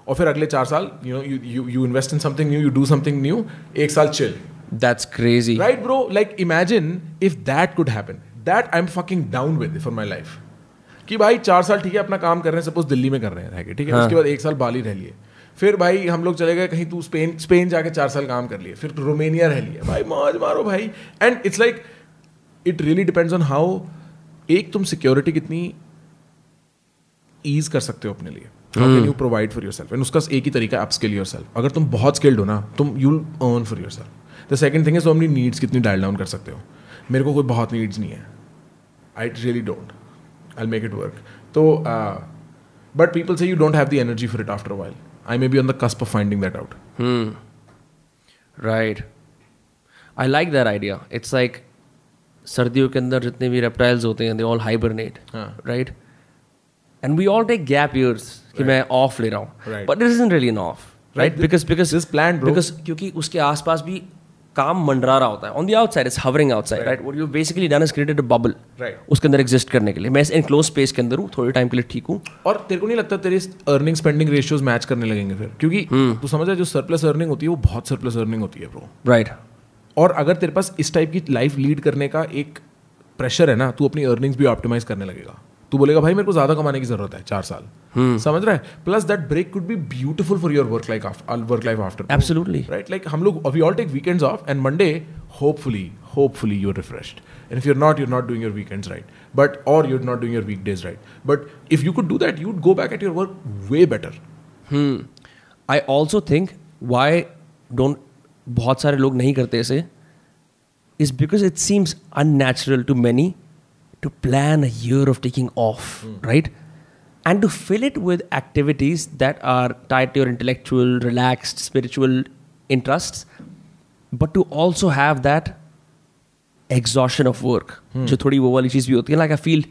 और फिर अगले चार साल you know you you invest in something new you do something new एक साल chill That's crazy. Right, bro? Like, imagine if that could happen. That I'm fucking down with for my life. कि भाई चार साल ठीक है अपना काम कर रहे हैं सपोज़ दिल्ली में कर रहे हैं ठीक है हाँ. उसके बाद एक साल बाली रह लिए फिर भाई हम लोग चले गए कहीं तू स्पेन स्पेन जाके चार साल काम कर लिए फिर रोमेनिया रह लिए। भाई मौज मारो भाई। And it's like it really depends on how एक तुम सिक्योरिटी कितनी ईज कर सकते हो अपने लिए। You provide for yourself and उसका एक ही तरीका अप स्किल योर सेल्फ अगर तुम बहुत स्किल्ड हो ना तुम you earn for yourself the second thing is तुम अपनी नीड्स कितनी डायल डाउन कर सकते हो। मेरे को कोई बहुत नीड्स नहीं है। I really don't I make it work तो बट पीपल से you don't have the energy for it after while I may be on the cusp of finding that out Hmm. Right. I like that idea. It's like सर्दियों के अंदर जितने भी reptiles होते हैं they all hibernate हाँ. Right and we all take gap years कि मैं ऑफ़ ले रहा हूँ Right. But it isn't really an off right Right. Because because This planned, bro. Because क्योंकि उसके आसपास भी काम मंडरा रहा होता है. On the outside it's hovering outside right what you basically done is created a bubble Right. उसके अंदर एग्जिस्ट करने के लिए. मैं इस इनक्लोज स्पेस के अंदर हूँ थोड़े टाइम के लिए ठीक हूँ. और तेरे को नहीं लगता तेरे अर्निंग स्पेंडिंग रेशियोज मैच करने लगेंगे फिर? क्योंकि तू समझ जो सरप्लस अर्निंग होती है वो बहुत सरप्लस अर्निंग होती है ब्रो राइट और अगर तेरे पास इस टाइप की लाइफ लीड करने का एक प्रेशर है ना तू अपनी अर्निंग्स भी ऑप्टिमाइज करने लगेगा. तू बोलेगा भाई मेरे को ज़्यादा कमाने की ज़रूरत है चार साल। समझ रहा है? Plus that break could be beautiful for your work life work life after Absolutely. Right like हम लोग we all take weekends off and Monday hopefully hopefully you're refreshed and if you're not you're not doing your weekends right but और you're not doing your weekdays right but if you could do that you go back at your work way better I also think why don't बहुत सारे लोग नहीं करते इसे is because it seems unnatural to many to plan a year of taking off, right? And to fill it with activities that are tied to your intellectual, relaxed, spiritual interests, but to also have that exhaustion of work. जो थोड़ी वो वाली चीज़ भी होती है like I feel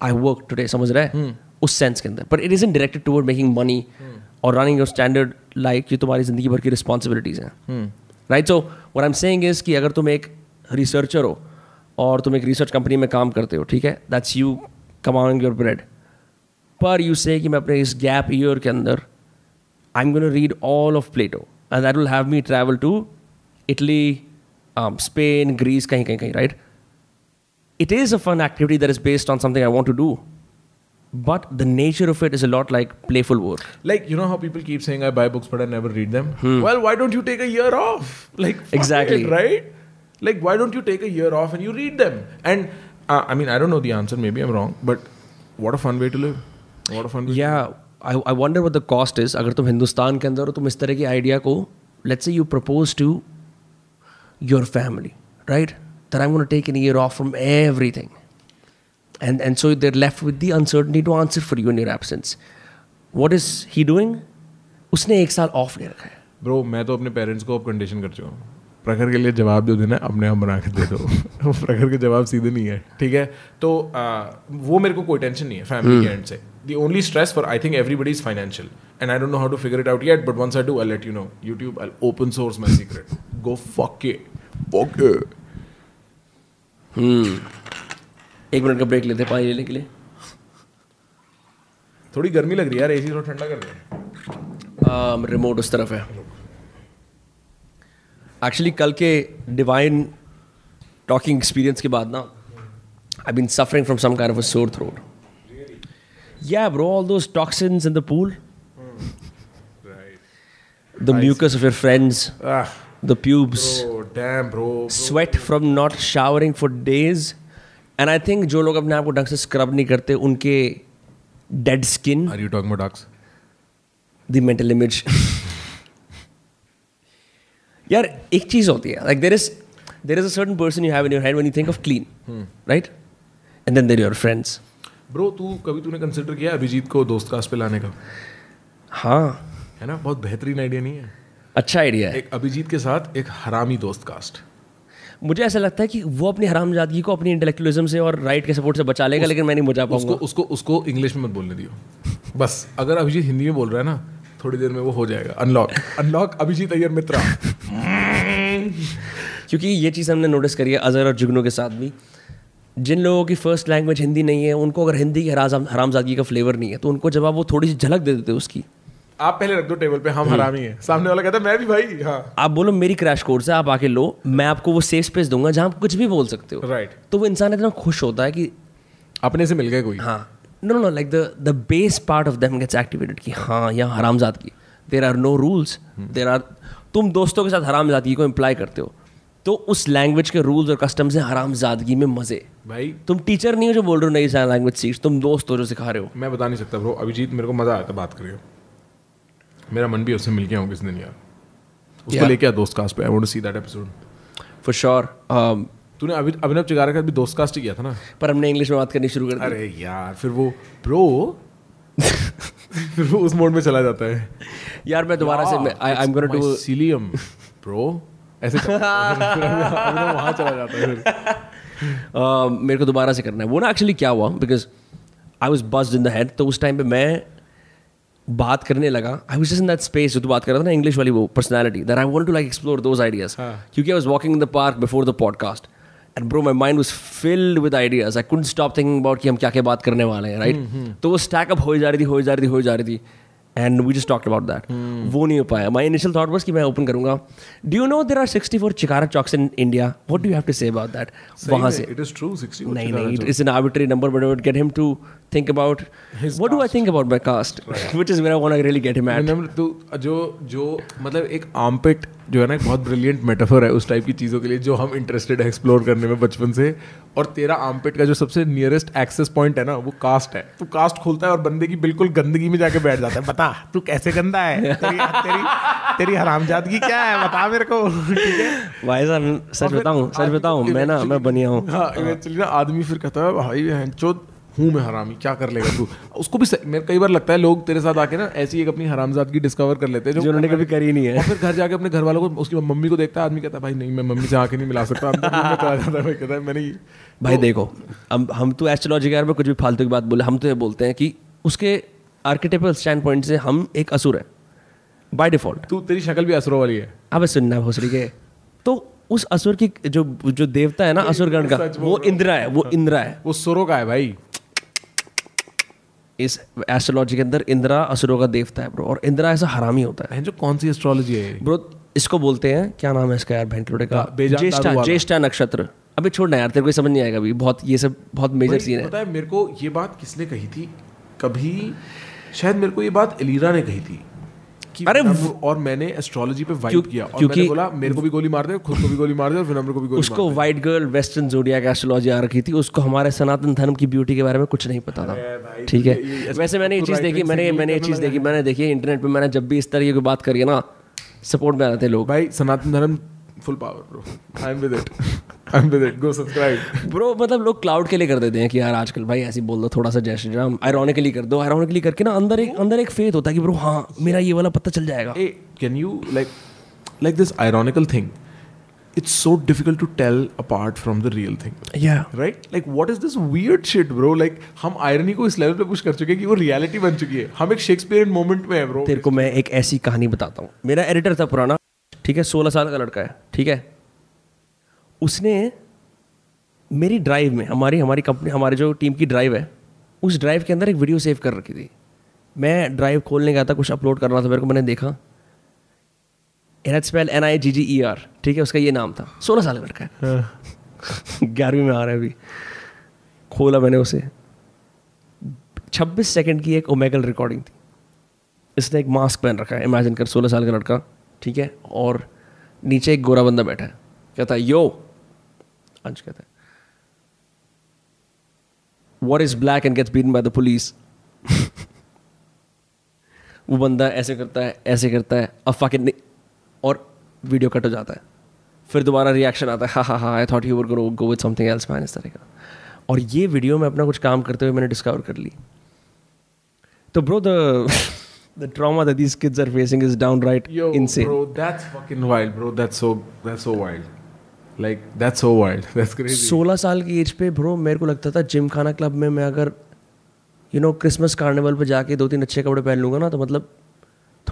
I work today समझ रहा है उस सेंस के अंदर but it isn't directed toward making money और रनिंग योर स्टैंडर्ड लाइक ये तुम्हारी जिंदगी भर की रिस्पॉन्सिबिलिटीज हैं right so what I am saying is कि अगर तुम एक रिसर्चर हो और तुम एक रिसर्च कंपनी में काम करते हो ठीक है दैट्स यू कमाउंग योर ब्रेड पर यू से कि मैं अपने इस गैप ईयर के अंदर I am gonna read all of Plato and that will have me travel to Italy Spain Greece कहीं कहीं कहीं right it is a fun activity that is based on something I want to do. But the nature of it is a lot like playful work. Like you know how people keep saying I buy books but I never read them. Hmm. Well, why don't you take a year off? Like Exactly. it, right? Like why don't you take a year off and you read them? And uh, I mean I don't know the answer. Maybe I'm wrong, but what a fun way to live. What a fun way. to Yeah, I, I wonder what the cost is. अगर तुम हिंदुस्तान के अंदर हो तुम इस तरह की idea को let's say you propose to your family, right? That I'm going to take a year off from everything. And, and so they're left with the uncertainty to answer for you in your absence. What is he doing? उसने एक साल ऑफ ले रखा है bro मैं तो अपने पेरेंट्स को अब कंडीशन कर चुका हूँ प्रखर के लिए जवाब जो देना है अपने आप बना के दे दो। प्रखर के जवाब सीधे नहीं है ठीक है? तो आ, वो मेरे को कोई टेंशन नहीं है फैमिली के एंड से। The only stress for I think everybody is financial and I don't know how to figure it out yet but once I do I let you know YouTube I open source my secret go fuck एक minute का break लेते हैं पानी लेने के लिए। थोड़ी गर्मी लग रही है यार एसी थोड़ा ठंडा कर दे रिमोट उस तरफ़ है। एक्चुअली कल के डिवाइन टॉकिंग एक्सपीरियंस के बाद ना I been suffering from some kind of a sore throat या bro all those toxins in the pool the mucus of your friends ah. The pubes bro damn bro. Sweat from not showering for days. And i think जो लोग अपने आप को ढंग से scrub नहीं करते उनके dead skin are you talking about ducks the mental image. यार एक चीज़ होती है like there is there is a certain person you have in your head when you think of clean right and then there your friends bro तू कभी तूने consider किया अभिजीत को दोस्त कास्ट पे लाने का? हाँ। है ना? बहुत बेहतरीन आइडिया नहीं है? अच्छा आइडिया है। एक अभिजीत के साथ एक हरामी दोस्त कास्ट। मुझे ऐसा लगता है कि वो अपनी हरामजादगी को अपनी इंटेलेक्चुअलिज्म से और राइट के सपोर्ट से बचा लेगा लेकिन मैं नहीं बचा उसको पाऊँगा। उसको उसको इंग्लिश में मत बोलने दियो। बस अगर अभिजीत हिंदी में बोल रहा है ना थोड़ी देर में वो हो जाएगा। अनलॉक अनलॉक अभिजीत अय्यर मित्रा क्योंकि ये चीज़ हमने नोटिस करी है अजहर और जुगनू के साथ भी। जिन लोगों की फ़र्स्ट लैंग्वेज हिंदी नहीं है उनको अगर हिंदी की हरामजादगी का फ्लेवर नहीं है तो उनको जब आप वो थोड़ी सी झलक दे देते उसकी। आप पहले रख दो टेबल पे हम हरामी हैं। सामने वाला कहता है मैं भी भाई हाँ। आप बोलो मेरी क्रैश कोर्स है आप आके लो मैं आपको वो सेफ़ स्पेस दूँगा जहाँ आप कुछ भी बोल सकते हो। राइट तो वो इंसान इतना खुश होता है कि अपने से मिल गए कोई। हाँ। No no like the the base part of them gets activated कि हाँ यहाँ हरामजाद की। There are no rules there are तुम दोस्तों के साथ हरामजादगी को इम्प्लाई करते हो। तो उस लैंग्वेज के रूल्स और कस्टम्स हैं हरामजादगी में मज़े। भाई। तुम टीचर नहीं हो जो बोल रहे हो नई लैंग्वेज सीख तुम दोस्त हो जो सिखा रहे हो। मैं बता नहीं सकता ब्रो अभिजीत मेरे को मज़ा आया था बात करके। मेरा मन भी उससे मिल गया हूँ किस दिन यार। उसको लेके आ दोस्त कास्ट पे। I want to see that episode for sure तूने अभी अभिनव चिगारा का भी दोस्त कास्ट किया था ना? पर हमने इंग्लिश में बात करनी शुरू कर दी। अरे यार फिर वो ब्रो फिर वो उस मोड में चला जाता है। यार मैं दोबारा से I am gonna to psyllium bro ऐसे वहाँ चला जाता है uh, मेरे को दोबारा से करना है। वो ना एक्चुअली क्या हुआ? Because I was buzzed in the head तो उस टाइम पे मैं बात करने लगा। I was just in that space जो तू बात कर रहा था ना इंग्लिश वाली वो personality that I want to like explore those ideas क्योंकि I was walking in the park before the podcast and bro my mind was filled with ideas I couldn't stop thinking about कि हम क्या क्या बात करने वाले हैं right तो वो स्टैक अप हो जा रही थी हो जा रही थी हो जा रही थी। And we just talk about that वो नहीं हो पाया। माई इनिशियल थॉट बस कि मैं ओपन करूँगा। Do you know there are sixty four चिकारा chokes in India what do have to say about that वहाँ से। इट इज़ ट्रू 60 नहीं नहीं it an arbitrary number but I would get him to think about His what do I think about my caste which is where I want to really get him at. विनम्र तू जो जो मतलब एक armpit जो है ना एक बहुत ब्रिलियंट मेटाफर है उस टाइप की चीज़ों के लिए जो हम इंटरेस्टेड है एक्सप्लोर करने में बचपन से। और तेरा आर्मपिट का जो सबसे नियरेस्ट एक्सेस पॉइंट है ना वो कास्ट है। तू कास्ट खोलता है और बंदे की बिल्कुल गंदगी में जाके बैठ जाता है। बता तू कैसे गंदा है? तेरी तेरी तेरी हरामजादगी क्या है? बता मेरे को। ठीक है? भाई साहब सच बताऊँ सच बताऊँ मैं ना मैं बनिया हूँ। हाँ ना आदमी फिर कहता है भाई बहनचोद हूँ मैं हरामी क्या कर लेगा तू? उसको भी मेरे कई बार लगता है लोग तेरे साथ आके ना ऐसी एक अपनी हरामजादगी डिस्कवर कर लेते हैं जो उन्होंने कभी करी नहीं है। और फिर घर जाके अपने घर वालों को उसकी मम्मी को देखता है आदमी कहता है भाई नहीं मैं मम्मी से आके नहीं मिला सकता है भाई कहता है मैंने भाई देखो हम हम तो एस्ट्रोलॉजी के में कुछ भी फालतू की बात बोले हम तो ये बोलते हैं कि उसके आर्किटेक्चरल स्टैंड पॉइंट से हम एक असुर है बाय डिफ़ॉल्ट तू तेरी शक्ल भी असरों वाली है। अब सुनना भोसड़ी के। तो उस असुर की जो जो देवता है ना असुरगण का वो इंद्रा है वो इंद्रा है। वो सुरों का है भाई। इस एस्ट्रोलॉजी के अंदर इंदिरा असुरों का देवता है ब्रो और इंदिरा ऐसा हरामी होता है। जो कौन सी एस्ट्रोलॉजी है ब्रो इसको बोलते हैं क्या नाम है इसका यार भेंटलोड़े का? हाँ, ज्येष्ठा ज्येष्ठा नक्षत्र। अभी छोड़ना यार तेरे को समझ नहीं आएगा अभी बहुत ये सब बहुत मेजर सीन है। पता है मेरे को ये बात किसने कही थी? कभी शायद मेरे को ये बात एलिरा ने कही थी। अरे और मैंने एस्ट्रोलॉजी पे वाइब किया और मैंने बोला मेरे को भी गोली मार दे खुद को भी गोली मार दे और विनम्र को भी गोली उसको वाइट गर्ल वेस्टर्न जोडिया का एस्ट्रोलॉजी आ रखी थी उसको हमारे सनातन धर्म की ब्यूटी के बारे में कुछ नहीं पता था। ठीक है? वैसे मैंने ये चीज़ देखी मैंने मैंने ये चीज़ देखी मैंने देखी इंटरनेट पर मैंने जब भी इस तरीके की बात करी है ना सपोर्ट में आते लोग। भाई Sanatan Dharma full power bro I am with it I am with it go subscribe bro मतलब लोग क्लाउड के लिए कर देते हैं कि यार आजकल भाई ऐसी बोल दो थोड़ा सा श्री राम आयरोनिकली कर दो आयरोनिकली करके ना अंदर एक अंदर एक फेथ होता है कि ब्रो हाँ मेरा ये वाला पता चल जाएगा। Hey can you like like this ironical thing it's so difficult to tell apart from the real thing. या right? Like what is this weird shit bro? Like हम irony को इस लेवल पे पुश कर चुके हैं कि वो रियलिटी बन चुकी है। हम एक शेक्सपियरियन मोमेंट में है ब्रो तेरे को मैं एक ऐसी कहानी बताता हूँ। मेरा एडिटर था पुराना ठीक है सोलह साल का लड़का है ठीक है। उसने मेरी ड्राइव में हमारी हमारी कंपनी हमारी जो टीम की ड्राइव है उस ड्राइव के अंदर एक वीडियो सेव कर रखी थी। मैं ड्राइव खोलने गया था कुछ अपलोड करना था मेरे को मैंने देखा। N spell N I G G E R ठीक है उसका ये नाम था। सोलह साल का लड़का है। ग्यारहवीं में आ रहा है अभी। खोला मैंने उसे। छब्बीस सेकेंड की एक ओमेगल रिकॉर्डिंग थी। इसने एक मास्क पहन रखा है इमेजिन कर सोलह साल का लड़का। ठीक है? और नीचे एक गोरा बंदा बैठा है। कहता है, यो। अंश कहता है what is black and gets beaten by the police वो बंदा ऐसे करता है, ऐसे करता है, अब fucking और वीडियो कट हो जाता है। फिर दोबारा रिएक्शन आता है हा हा हा I thought you were gonna go with something else man इस तरह का। और ये वीडियो में अपना कुछ काम करते हुए मैंने डिस्कवर कर ली। तो bro the The trauma that these kids are facing is downright Yo, insane. bro, that's fucking wild, bro. That's so that's so wild. Like that's so wild. That's crazy. 16 साल की एज पे bro मेरे को लगता था gym खाना club में मैं अगर यू नो क्रिसमस कार्निवल पे जाके दो तीन अच्छे कपड़े पहन लूँगा ना तो मतलब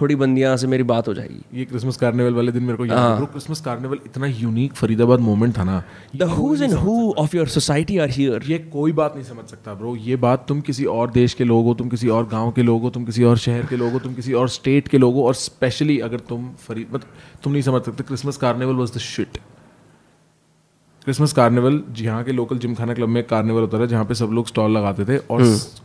थोड़ी बंदियाँ से मेरी बात हो जाएगी। ये क्रिसमस कार्निवल वाले दिन मेरे को याद है। ब्रो क्रिसमस कार्निवल इतना यूनिक फरीदाबाद मोमेंट था ना। The who's and who of your society are here ये कोई बात नहीं समझ सकता ब्रो ये बात तुम किसी और देश के लोग हो तुम किसी और गाँव के लोग हो तुम किसी और शहर के लोग हो तुम किसी और स्टेट के लोग हो और स्पेशली अगर तुम फरीद मतलब तुम नहीं समझ सकते Christmas carnival was the shit Christmas carnival यहाँ के लोकल जिमखाना क्लब में कार्निवल होता था जहाँ पे सब लोग स्टॉल लगाते थे और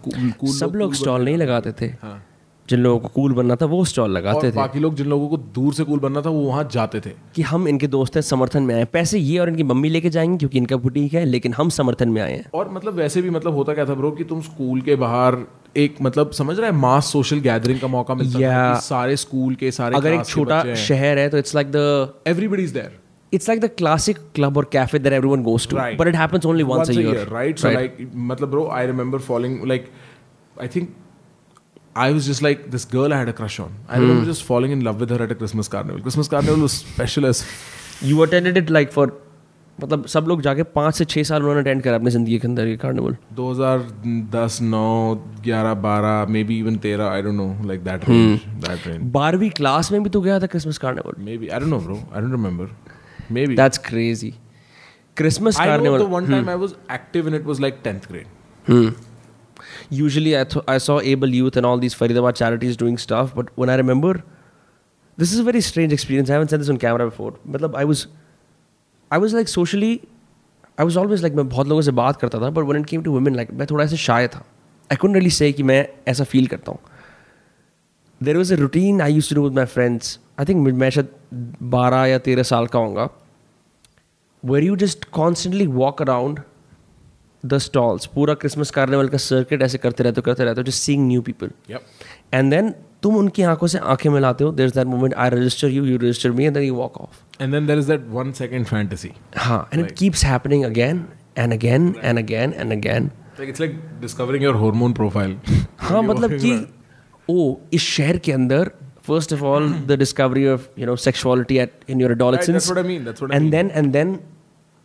cool सब लोग स्टॉल नहीं लगाते थे। हाँ। जिन लोगों को कूल बनना था वो स्टॉल लगाते और थे। बाकी लोग जिन लोगों को दूर से कूल बनना था वो वहाँ जाते थे। कि हम इनके दोस्त हैं समर्थन में आए। पैसे ये और इनकी मम्मी लेके जाएँगे क्योंकि इनका बुटीक है लेकिन हम समर्थन में आए हैं। और मतलब वैसे भी मतलब होता क्या था ब्रो कि तुम स्कूल के बाहर एक मतलब समझ रहे हैं मास सोशल गैदरिंग का मौका मिलता था Yeah. कि सारे स्कूल के सारे अगर एक छोटा शहर है तो it's like the everybody is there it's like the classic club or cafe that everyone goes to Right. but it happens only once, a year, right? So like, matlab, bro, I remember falling like, I think I was just like this girl I had a crush on. I Hmm. remember just falling in love with her at a Christmas carnival. Christmas carnival was special as you attended it like for मतलब सब लोग जाके पाँच से छः साल उन्होंने attend करा अपनी जिंदगी के अंदर ये carnival 2010, 9, 11, 12, maybe even 13. I don't know, like that range. That range. बारहवीं क्लास में भी तो गया था Christmas carnival Maybe I don't know, bro. I don't remember. Maybe. That's crazy Christmas I know carnival the one time I was active in it was like 10th grade. Hmm. Usually, I, th- I saw Able Youth and all these Faridabad charities doing stuff, but when I remember, this is a very strange experience. I haven't said this on camera before. मतलब I was, I was like socially, I was always like मैं बहुत लोगों से बात करता था, but when it came to women, like मैं थोड़ा सा shy था. I couldn't really say कि मैं ऐसा feel करता हूँ. There was a routine I used to do with my friends. I think मैं शायद 12 या 13 साल का होऊंगा. Where you just constantly walk around the stalls पूरा क्रिसमस कार्निवल का सर्किट ऐसे करते रहते हो करते रहते हो just seeing new people and then तुम उनकी आँखों से आँखें मिलाते हो there is that moment I register you you register me and then you walk off And then there is that one second fantasy. हाँ and it keeps happening again and again and again and again it's like discovering your hormone profile. हाँ मतलब कि ओ इस शहर के अंदर first first of all the discovery of you know sexuality at in your Right, that's what I mean. That's what I and mean. Then and then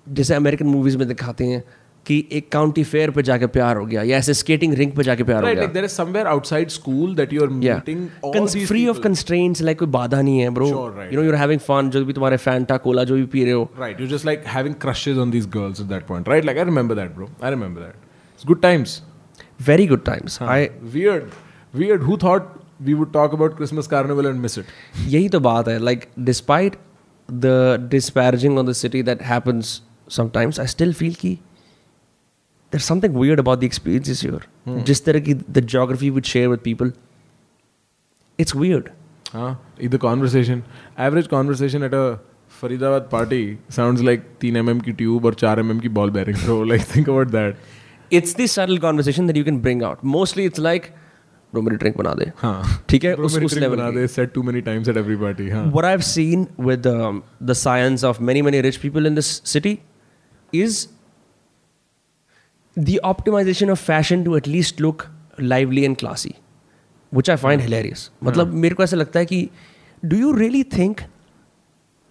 जैसे American movies में दिखाते हैं कि एक काउंटी फेयर पे जाके प्यार हो गया या ऐसे स्केटिंग रिंक पे जाके प्यार right, हो गया somewhere outside school that you are meeting all free of constraints like कोई बाधा नहीं है bro you know you are having fun जो भी तुम्हारे फैंटा कोला जो भी पी रहे हो। Right you just like having crushes on these girls at that point right like I remember that bro I remember that it's good times very good times I weird weird who thought we would talk about Christmas carnival and miss it यही तो बात है। Like despite the disparaging on the city that happens sometimes I still feel की there's something weird about the experiences here जिस तरह की the geography would share with people it's weird Huh? The conversation, average conversation at a Faridabad party sounds like 3 mm की tube और 4 mm की ball bearing, bro. Like think about that. it's the subtle conversation that you can bring out mostly it's like bro मेरी drink बना दे हाँ. ठीक है Bro, उस मेरी उस drink level बना की। दे said too many times at every party. हाँ. what I've seen with um, the science of many, many rich people in this city is the optimization of fashion to at least look lively and classy, which I find hilarious. मतलब मेरे को ऐसा लगता है कि do you really think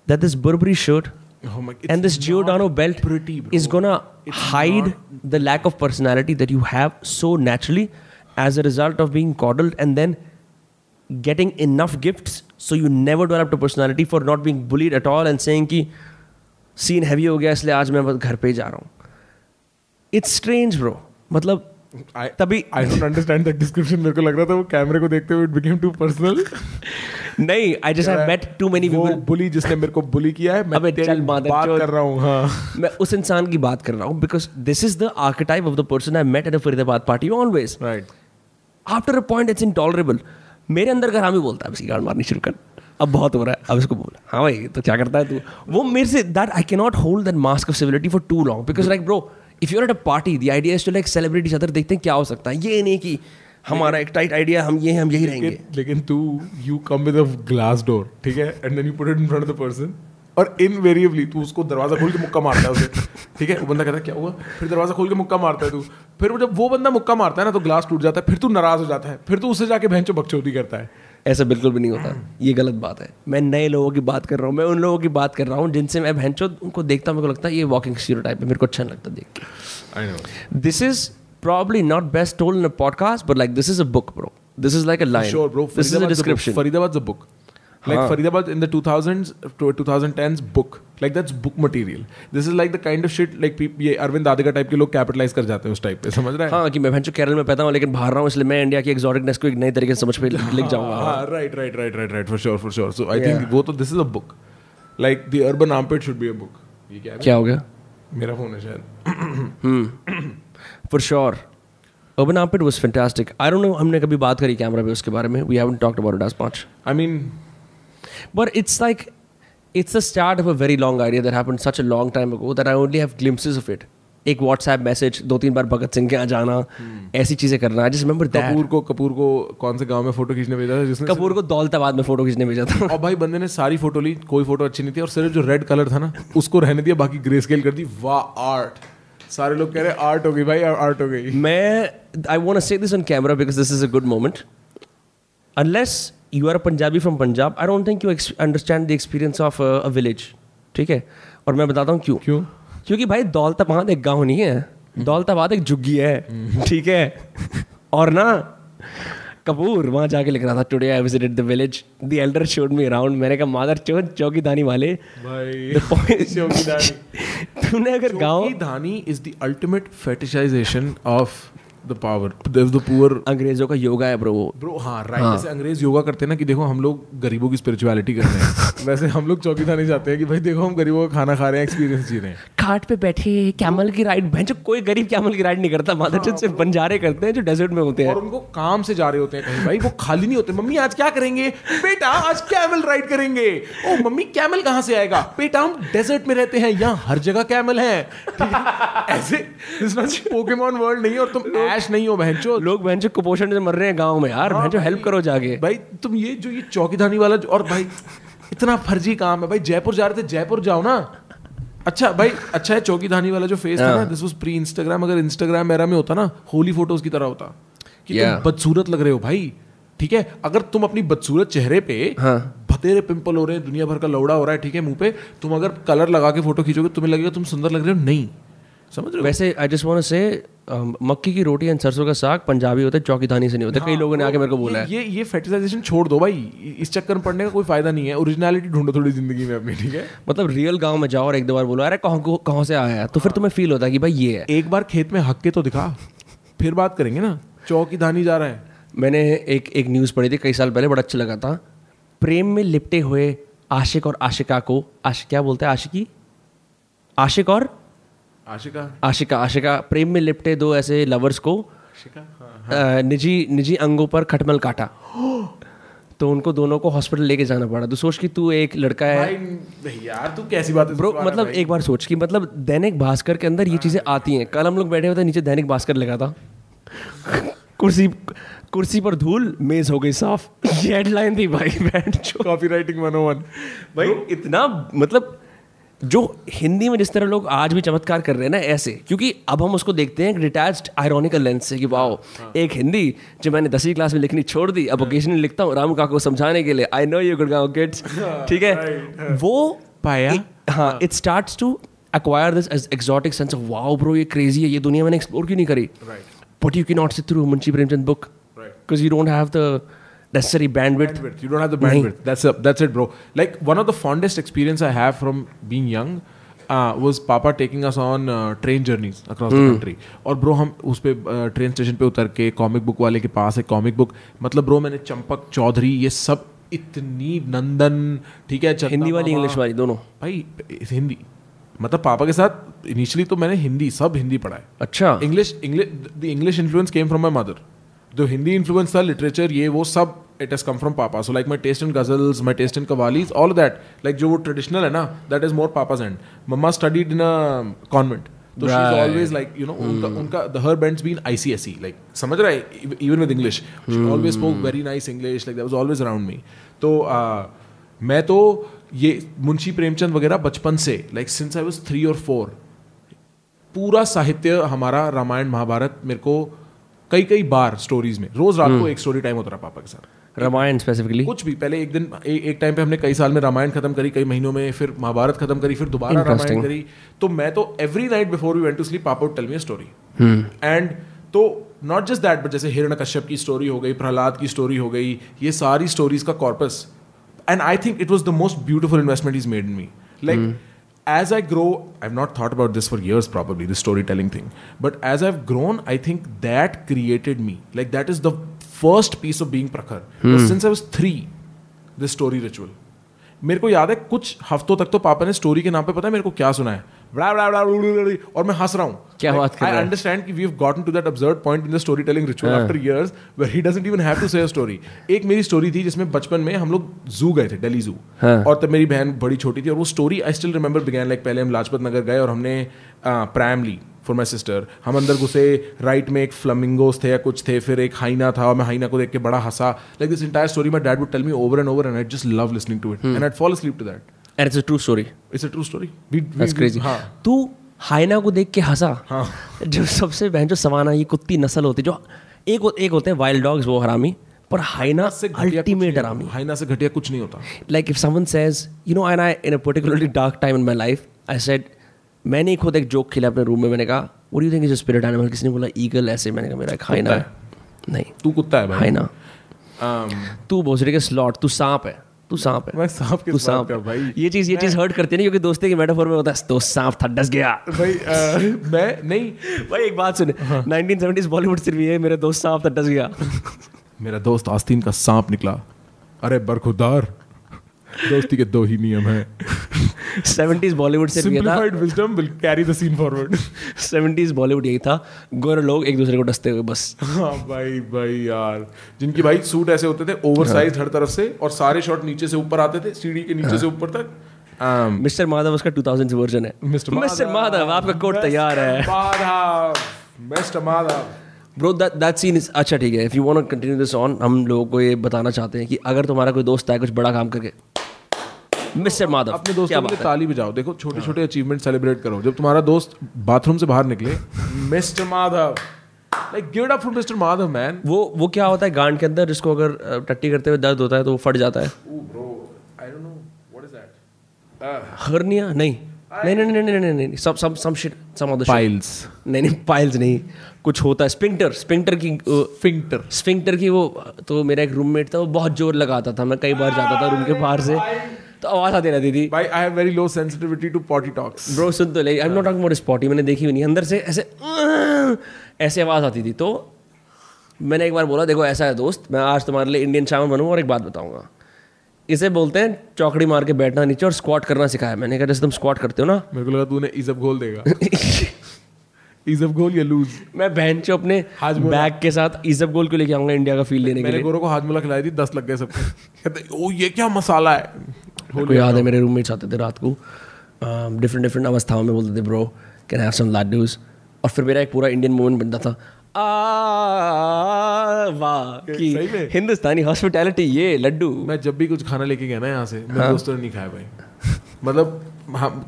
that this Burberry shirt Oh my, and this Giordano belt pretty, bro. is gonna It's hide not... the lack of personality that you have so naturally as a result of being coddled and then getting enough gifts so you never developed a personality for not being bullied at all and saying कि scene heavy हो गया इसलिए आज मैं बस घर पे ही जा रहा हूँ इट्स स्ट्रेंज ब्रो मतलब तभी I don't understand that description. मेरे को लग रहा था वो कैमरे को देखते हुए it became too personal. नहीं I just have met too many people bully जिसने मेरे को bully किया है मैं तेरी बात कर रहा हूँ हाँ। मैं उस इंसान की बात कर रहा हूँ because this is the archetype of the person I met at a Faridabad party always right. After a point it's intolerable मेरे अंदर का हामी बोलता है अब गाड़ मारनी शुरू कर। अब बहुत हो रहा है अब इसको बोल। हाँ भाई तो क्या करता है तू? वो मेरे से that I can not hold that mask of civility for too long because like bro if you're at a party the idea is to like celebrities other देखते हैं क्या हो सकता है। ये नहीं कि हमारा एक टाइट आइडिया हम ये हैं हम यही रहेंगे। लेकिन तू you come with a glass door ठीक है? And then you put it in front of the person और इनवेरिएबली तू उसको दरवाज़ा खोल के मुक्का मारता है उसे ठीक है? वो बंदा कहता है क्या हुआ? फिर दरवाज़ा खोल के मुक्का मारता है तू। फिर जब वो बंदा मुक्का मारता है ना तो ग्लास टूट जाता है फिर तू नाराज़ हो जाता है फिर तू उससे जाके बहन चो बकचोदी करता है। ऐसा बिल्कुल भी नहीं होता। ये गलत बात है। मैं नए लोगों की बात कर रहा हूँ मैं उन लोगों की बात कर रहा हूँ जिनसे मैं बहन उनको देखता हूँ मेरे को लगता है ये वॉकिंग सीरो टाइप है मेरे को अच्छा नहीं लगता देख के। This is probably not best told in podcast but like this is a book bro this is like a line this is a description Faridabad book Like Huh. Faridabad in the 2000s to 2010s book. Like that's book material. This is like the kind of shit like people ये अरविंद दादेगा type के लोग capitalise कर जाते हैं उस type पे समझ रहा है? हाँ कि मैं भैंचो केरल में पैदा हूँ लेकिन बाहर रहा हूँ इसलिए मैं इंडिया की एक्सोटिकनेस को एक नई तरीके से समझ पे लिख जाऊँगा। हाँ right right right right right for sure for sure so I think वो तो this is a book like the urban armpit should be a book ये क्या है? क्या हो गया? मेरा फ़ोन है शायद। For sure Urban Outfit was fantastic. I don't know हमने कभी बात करी कैमरा पे उसके बारे में? We haven't talked about it as much. I mean But it's like it's the start of a very long idea that happened such a long time ago that I only have glimpses of it. एक WhatsApp message दो तीन बार भगत सिंह के यहाँ जाना ऐसी चीज़ें करना। आई जस्ट रिमेंबर कपूर को कपूर को कौन से गाँव में फ़ोटो खींचने भेजा था जिसने कपूर को दौलताबाद में फ़ोटो खींचने भेजा था। और भाई बंदे ने सारी फ़ोटो ली कोई फ़ोटो अच्छी नहीं थी और सिर्फ़ जो रेड कलर था ना उसको रहने दिया बाकी ग्रे स्केल कर दी। वाह आर्ट सारे लोग कह रहे आर्ट हो गई भाई आर्ट हो गई। मैं I want say this on camera because this is a good moment unless you are a Punjabi from Punjab I don't think you understand the experience of a village ठीक है? और मैं बताता हूँ क्यों। क्यों? क्योंकि भाई दौलताबाद एक गाँव नहीं है। दौलताबाद एक झुग्गी है। ठीक है? और ना कपूर वहाँ जाके लिख रहा था today I visited the village the elder showed me around मैंने कहा मादर चौक चौकी दानी वाले। भाई The तूने अगर गाँव धानी is the ultimate fetishization of the power the poor अंग्रेज़ों का योगा है ब्रो वो ब्रो हाँ राइट हाँ. जैसे अंग्रेज़ योगा करते हैं ना कि देखो हम लोग गरीबों की स्पिरिचुअलिटी कर रहे हैं। वैसे हम लोग चौकीदार नहीं जाते हैं कि भाई देखो हम गरीबों का खाना खा रहे हैं एक्सपीरियंस जी रहे हैं। खाट पे बैठे कैमल की राइड भैंचो कोई गरीब कैमल की राइड नहीं करता मादर चौथ सिर्फ़ बंजारे करते हैं जो डेजर्ट में होते हैं। और उनको काम से जा रहे होते हैं कहीं भाई वो खाली नहीं होते। मम्मी आज क्या करेंगे? बेटा आज कैमल राइड करेंगे। ओ मम्मी कैमल कहाँ से आएगा? बेटा हम डेजर्ट में रहते हैं यहाँ हर जगह कैमल है। ऐसे पोकेमोन वर्ल्ड नहीं और तुम ऐश नहीं हो बहनचो लोग भैंचो कुपोषण से मर रहे हैं गाँव में यार भैंचो हेल्प करो जाके। भाई तुम ये जो ये चौकीदानी वाला और भाई इतना फर्जी काम है। भाई जयपुर जा रहे थे जयपुर जाओ ना। अच्छा भाई अच्छा है चौकी धानी वाला जो फेस था ना दिस वाज प्री इंस्टाग्राम अगर इंस्टाग्राम एरा में होता ना होली फ़ोटोज़ की तरह होता कि. तुम बदसूरत लग रहे हो भाई ठीक है अगर तुम अपनी बदसूरत चेहरे पे हाँ। भतेरे पिंपल हो रहे हैं दुनिया भर का लौड़ा हो रहा है ठीक है मुँह पे तुम अगर कलर लगा के फ़ोटो खींचोगे तुम्हें लगेगा तुम सुंदर लग रहे हो नहीं समझ रहे हो? वैसे I just want to say मक्की की रोटी एंड सरसों का साग पंजाबी होता है चौकीदानी से नहीं होता। कई लोगों ने आके मेरे को बोला है। ये ये फेटिसाइजेशन छोड़ दो भाई। इस चक्कर में पड़ने का कोई फ़ायदा नहीं है। ओरिजिनलिटी ढूंढो थोड़ी ज़िंदगी में अपनी ठीक है? मतलब रियल गाँव में जाओ और एक दो बार बोलो अरे कहाँ को- कहाँ से आया है? तो फिर तुम्हें फील होता है कि भाई ये है। एक बार खेत में हक के तो दिखा फिर बात करेंगे ना। चौकी धानी जा रहा है। मैंने एक एक न्यूज़ पढ़ी थी कई साल पहले बड़ा अच्छा लगा था। प्रेम में लिपटे हुए आशिक और आशिका को आश क्या बोलते हैं आशिकी? आशिक और आशिका? आशिका आशिका प्रेम में लिपटे दो ऐसे लवर्स को। हाँ निजी निजी अंगों पर खटमल काटा। तो उनको दोनों को हॉस्पिटल लेके जाना पड़ा। तो सोच कि तू एक लड़का है। भाई यार तू कैसी बात ब्रो मतलब एक बार सोच कि मतलब दैनिक भास्कर के अंदर ये चीज़ें आती हैं। कल हम लोग बैठे हुए थे नीचे दैनिक भास्कर लगा था। कुर्सी कुर्सी पर धूल मेज हो गई साफ़। ये हेडलाइन थी भाई कॉपी राइटिंग वन भाई इतना मतलब जो हिंदी में जिस तरह लोग आज भी चमत्कार कर रहे हैं ना ऐसे क्योंकि अब हम उसको देखते हैं डिटैच्ड आयरॉनिकल लेंस से कि वाओ एक हिंदी जो मैंने दसवीं क्लास में लिखनी छोड़ दी अब ओकेजनली लिखता हूँ राम काका को समझाने के लिए। I know you Gurgaon kids ठीक है? वो पाया? हाँ it start to acquire this as exotic sense of wow bro ये crazy है ये दुनिया मैंने एक्सप्लोर क्यों नहीं करी? Right. You you not sit through Munshi Premchand book Right. because you don't have the necessary bandwidth. bandwidth. You don't have the bandwidth. Nahin. That's a, that's it, bro. Like one of the fondest experience I have from being young. Was papa taking us on train journeys across the और bro हम उस पर train station पर उतर के comic book वाले के पास एक कॉमिक बुक मतलब ब्रो मैंने चंपक चौधरी ये सब इतनी नंदन ठीक है हिंदी वाली इंग्लिश वाली दोनों भाई हिंदी मतलब पापा के साथ इनिशियली तो मैंने हिंदी सब हिंदी पढ़ा है अच्छा English English the English influence came from my mother जो हिंदी इन्फ्लुएंस था लिटरेचर ये वो सब it has come from papa so like my taste in ghazals my taste in qawwalis all that like जो वो ट्रेडिशनल है ना that is more papa's and mama studied in a convent तो she is always like you know उनका उनका the her bands been ICSE like समझ रहा है even with English she always spoke very nice English like that was always around me तो मैं तो ये मुंशी प्रेमचंद वगैरह बचपन से like since I was three और फोर पूरा साहित्य हमारा रामायण महाभारत मेरे को कई कई बार स्टोरीज में। रोज रात को एक स्टोरी टाइम होता रहा पापा के साथ। रामायण स्पेसिफिकली कुछ भी पहले एक दिन ए, एक टाइम पे हमने कई साल में रामायण खत्म करी कई महीनों में फिर महाभारत खत्म करी फिर दोबारा रामायण करी। तो मैं तो every night before we went to sleep papa tell me a story. And तो नॉट जस्ट दैट बट जैसे हिरण्य कश्यप की स्टोरी हो गई प्रहलाद की स्टोरी हो गई ये सारी स्टोरीज का corpus and I think it was the most beautiful investment is made in me like as I grow, I've not thought about this for years probably, the storytelling thing. But as I've grown, I think that created me. Like that is the first piece of being Prakhar. Because Since I was three, this story ritual. मेरे को याद है कुछ हफ्तों तक तो पापा ने स्टोरी के नाम पे पता है मेरे को क्या सुना है ब्ला ब्ला ब्ला और मैं हंस रहा हूँ। क्या बात कर आई अंडरस्टैंड कि we have gotten to that absurd point in the story telling ritual after years where he doesn't even have to say story एक मेरी स्टोरी थी जिसमें बचपन में हम लोग जू गए थे दिल्ली जू हाँ. और तब मेरी बहन बड़ी छोटी थी और वो story I still remember began like पहले हम लाजपत नगर गए और हमने प्रैम ली। फॉर माई सिस्टर हम अंदर घुसे राइट में एक फ्लमिंगोस थे या कुछ थे फिर एक हाइना था और मैं हाइना को देख के बड़ा हंसा। Like this entire story my dad would tell me over and over and I just love listening to it and I fall asleep to that and it's a true story it's a true story that's crazy हाँ। तू हाइना को देख के हंसा। हाँ। जो सबसे बहन जो सवाना ये कुत्ती नस्ल होती जो एक एक होते हैं वाइल्ड डॉग्स वो हरामी पर हाइना से अल्टीमेट हरामी होता। हाइना से घटिया कुछ नहीं होता। Like if someone says you know and I in a particularly dark time in my life I said मैंने खुद एक जोक खेला अपने रूम में मैंने कहा you think is a spirit animal? किसी ने बोला ईगल ऐसे मैंने कहा मेरा एक हाइना है। नहीं। तू कुत्ता है भाई। हाइना Um, तू भोसड़ी के स्लॉट तू सांप है तू सांप है। मैं सांप के तू सांप क्या भाई। ये चीज़ ये चीज़ हर्ट करती है ना क्योंकि दोस्ती की मेटाफोर में होता है दोस्त सांप था डस गया। भाई uh, मैं नहीं। भाई एक बात सुने। हाँ। 1970s बॉलीवुड सिर्फ़ ये है, मेरे दोस्त सांप था डस गया। मेरा दोस्त आस्तीन का सांप निकला। अरे बरखुदार दोस्ती के दो ही नियम हैं। 70s बॉलीवुड था। Simplified wisdom will carry the scene forward 70s Bollywood यही था। गोरे लोग एक दूसरे को डसते हुए बस। हाँ भाई भाई यार। जिनकी भाई सूट ऐसे होते थे ओवर साइज़ हर तरफ़ से और सारे शॉट नीचे से ऊपर आते थे सीढ़ी के नीचे से ऊपर तक। Um, मिस्टर माधव उसका 2000 वर्जन है। मिस्टर माधव। आपका कोट तैयार है। Madhav. Mister Madhav. Bro that that scene is अच्छा ठीक है। If you want to continue this on हम लोगों को ये बताना चाहते हैं कि अगर तुम्हारा कोई दोस्त है कुछ बड़ा काम करके मिस्टर माधव अपने दोस्तों के लिए ताली बजाओ। देखो छोटे छोटे अचीवमेंट सेलिब्रेट करो। जब तुम्हारा दोस्त बाथरूम से बाहर निकले mister Madhav like give it up for mister Madhav man वो वो क्या होता है गांड के अंदर जिसको अगर टट्टी करते हुए दर्द होता है तो वो फट जाता है? Bro I don't know what is that hernia? नहीं। नहीं नहीं नहीं नहीं नहीं नहीं some some shit some other piles नहीं नहीं पाइल्स नहीं। कुछ होता है। स्पिंक्टर स्पिंक्टर की फिंक्टर स्पिंक्टर की वो तो मेरा एक रूममेट था वो बहुत ज़ोर लगाता था। मैं कई बार जाता था रूम के बाहर से। तो आवाज़ आती रहती थी। भाई I have very low sensitivity to potty talks bro सुन तो ले I am not talking about spotty मैंने देखी हुई नहीं। अंदर से ऐसे ऐसे आवाज़ आती थी। तो मैंने एक बार बोला देखो ऐसा है दोस्त मैं आज तुम्हारे लिए इंडियन शामन बनूँगा और एक बात बताऊँगा। इसे बोलते हैं चौकड़ी मार के बैठना नीचे और स्क्वाट करना सिखाया मैंने। कहा जैसे तुम स्क्वाट करते हो ना? मेरे को लगा तूने इजब गोल देगा। इजब गोल या लूज मैं बहन चो अपने बैग के साथ इजब गोल को लेके आऊँगा इंडिया का फील लेने के लिए। गोरो को हाजमोला खिलाई थी दस लग गए सबको। कहते ओ ये क्या मसाला है? मेरे को याद है मेरे रूममेट्स आते थे रात को। डिफरेंट डिफरेंट अवस्थाओं में बोलते थे bro can have some laddoos और फिर मेरा एक पूरा इंडियन मूवमेंट बनता था। वाह कि हिंदुस्तानी हॉस्पिटैलिटी ये लड्डू। मैं जब भी कुछ खाना लेके गया ना यहाँ से मेरे दोस्तों ने नहीं खाया भाई। मतलब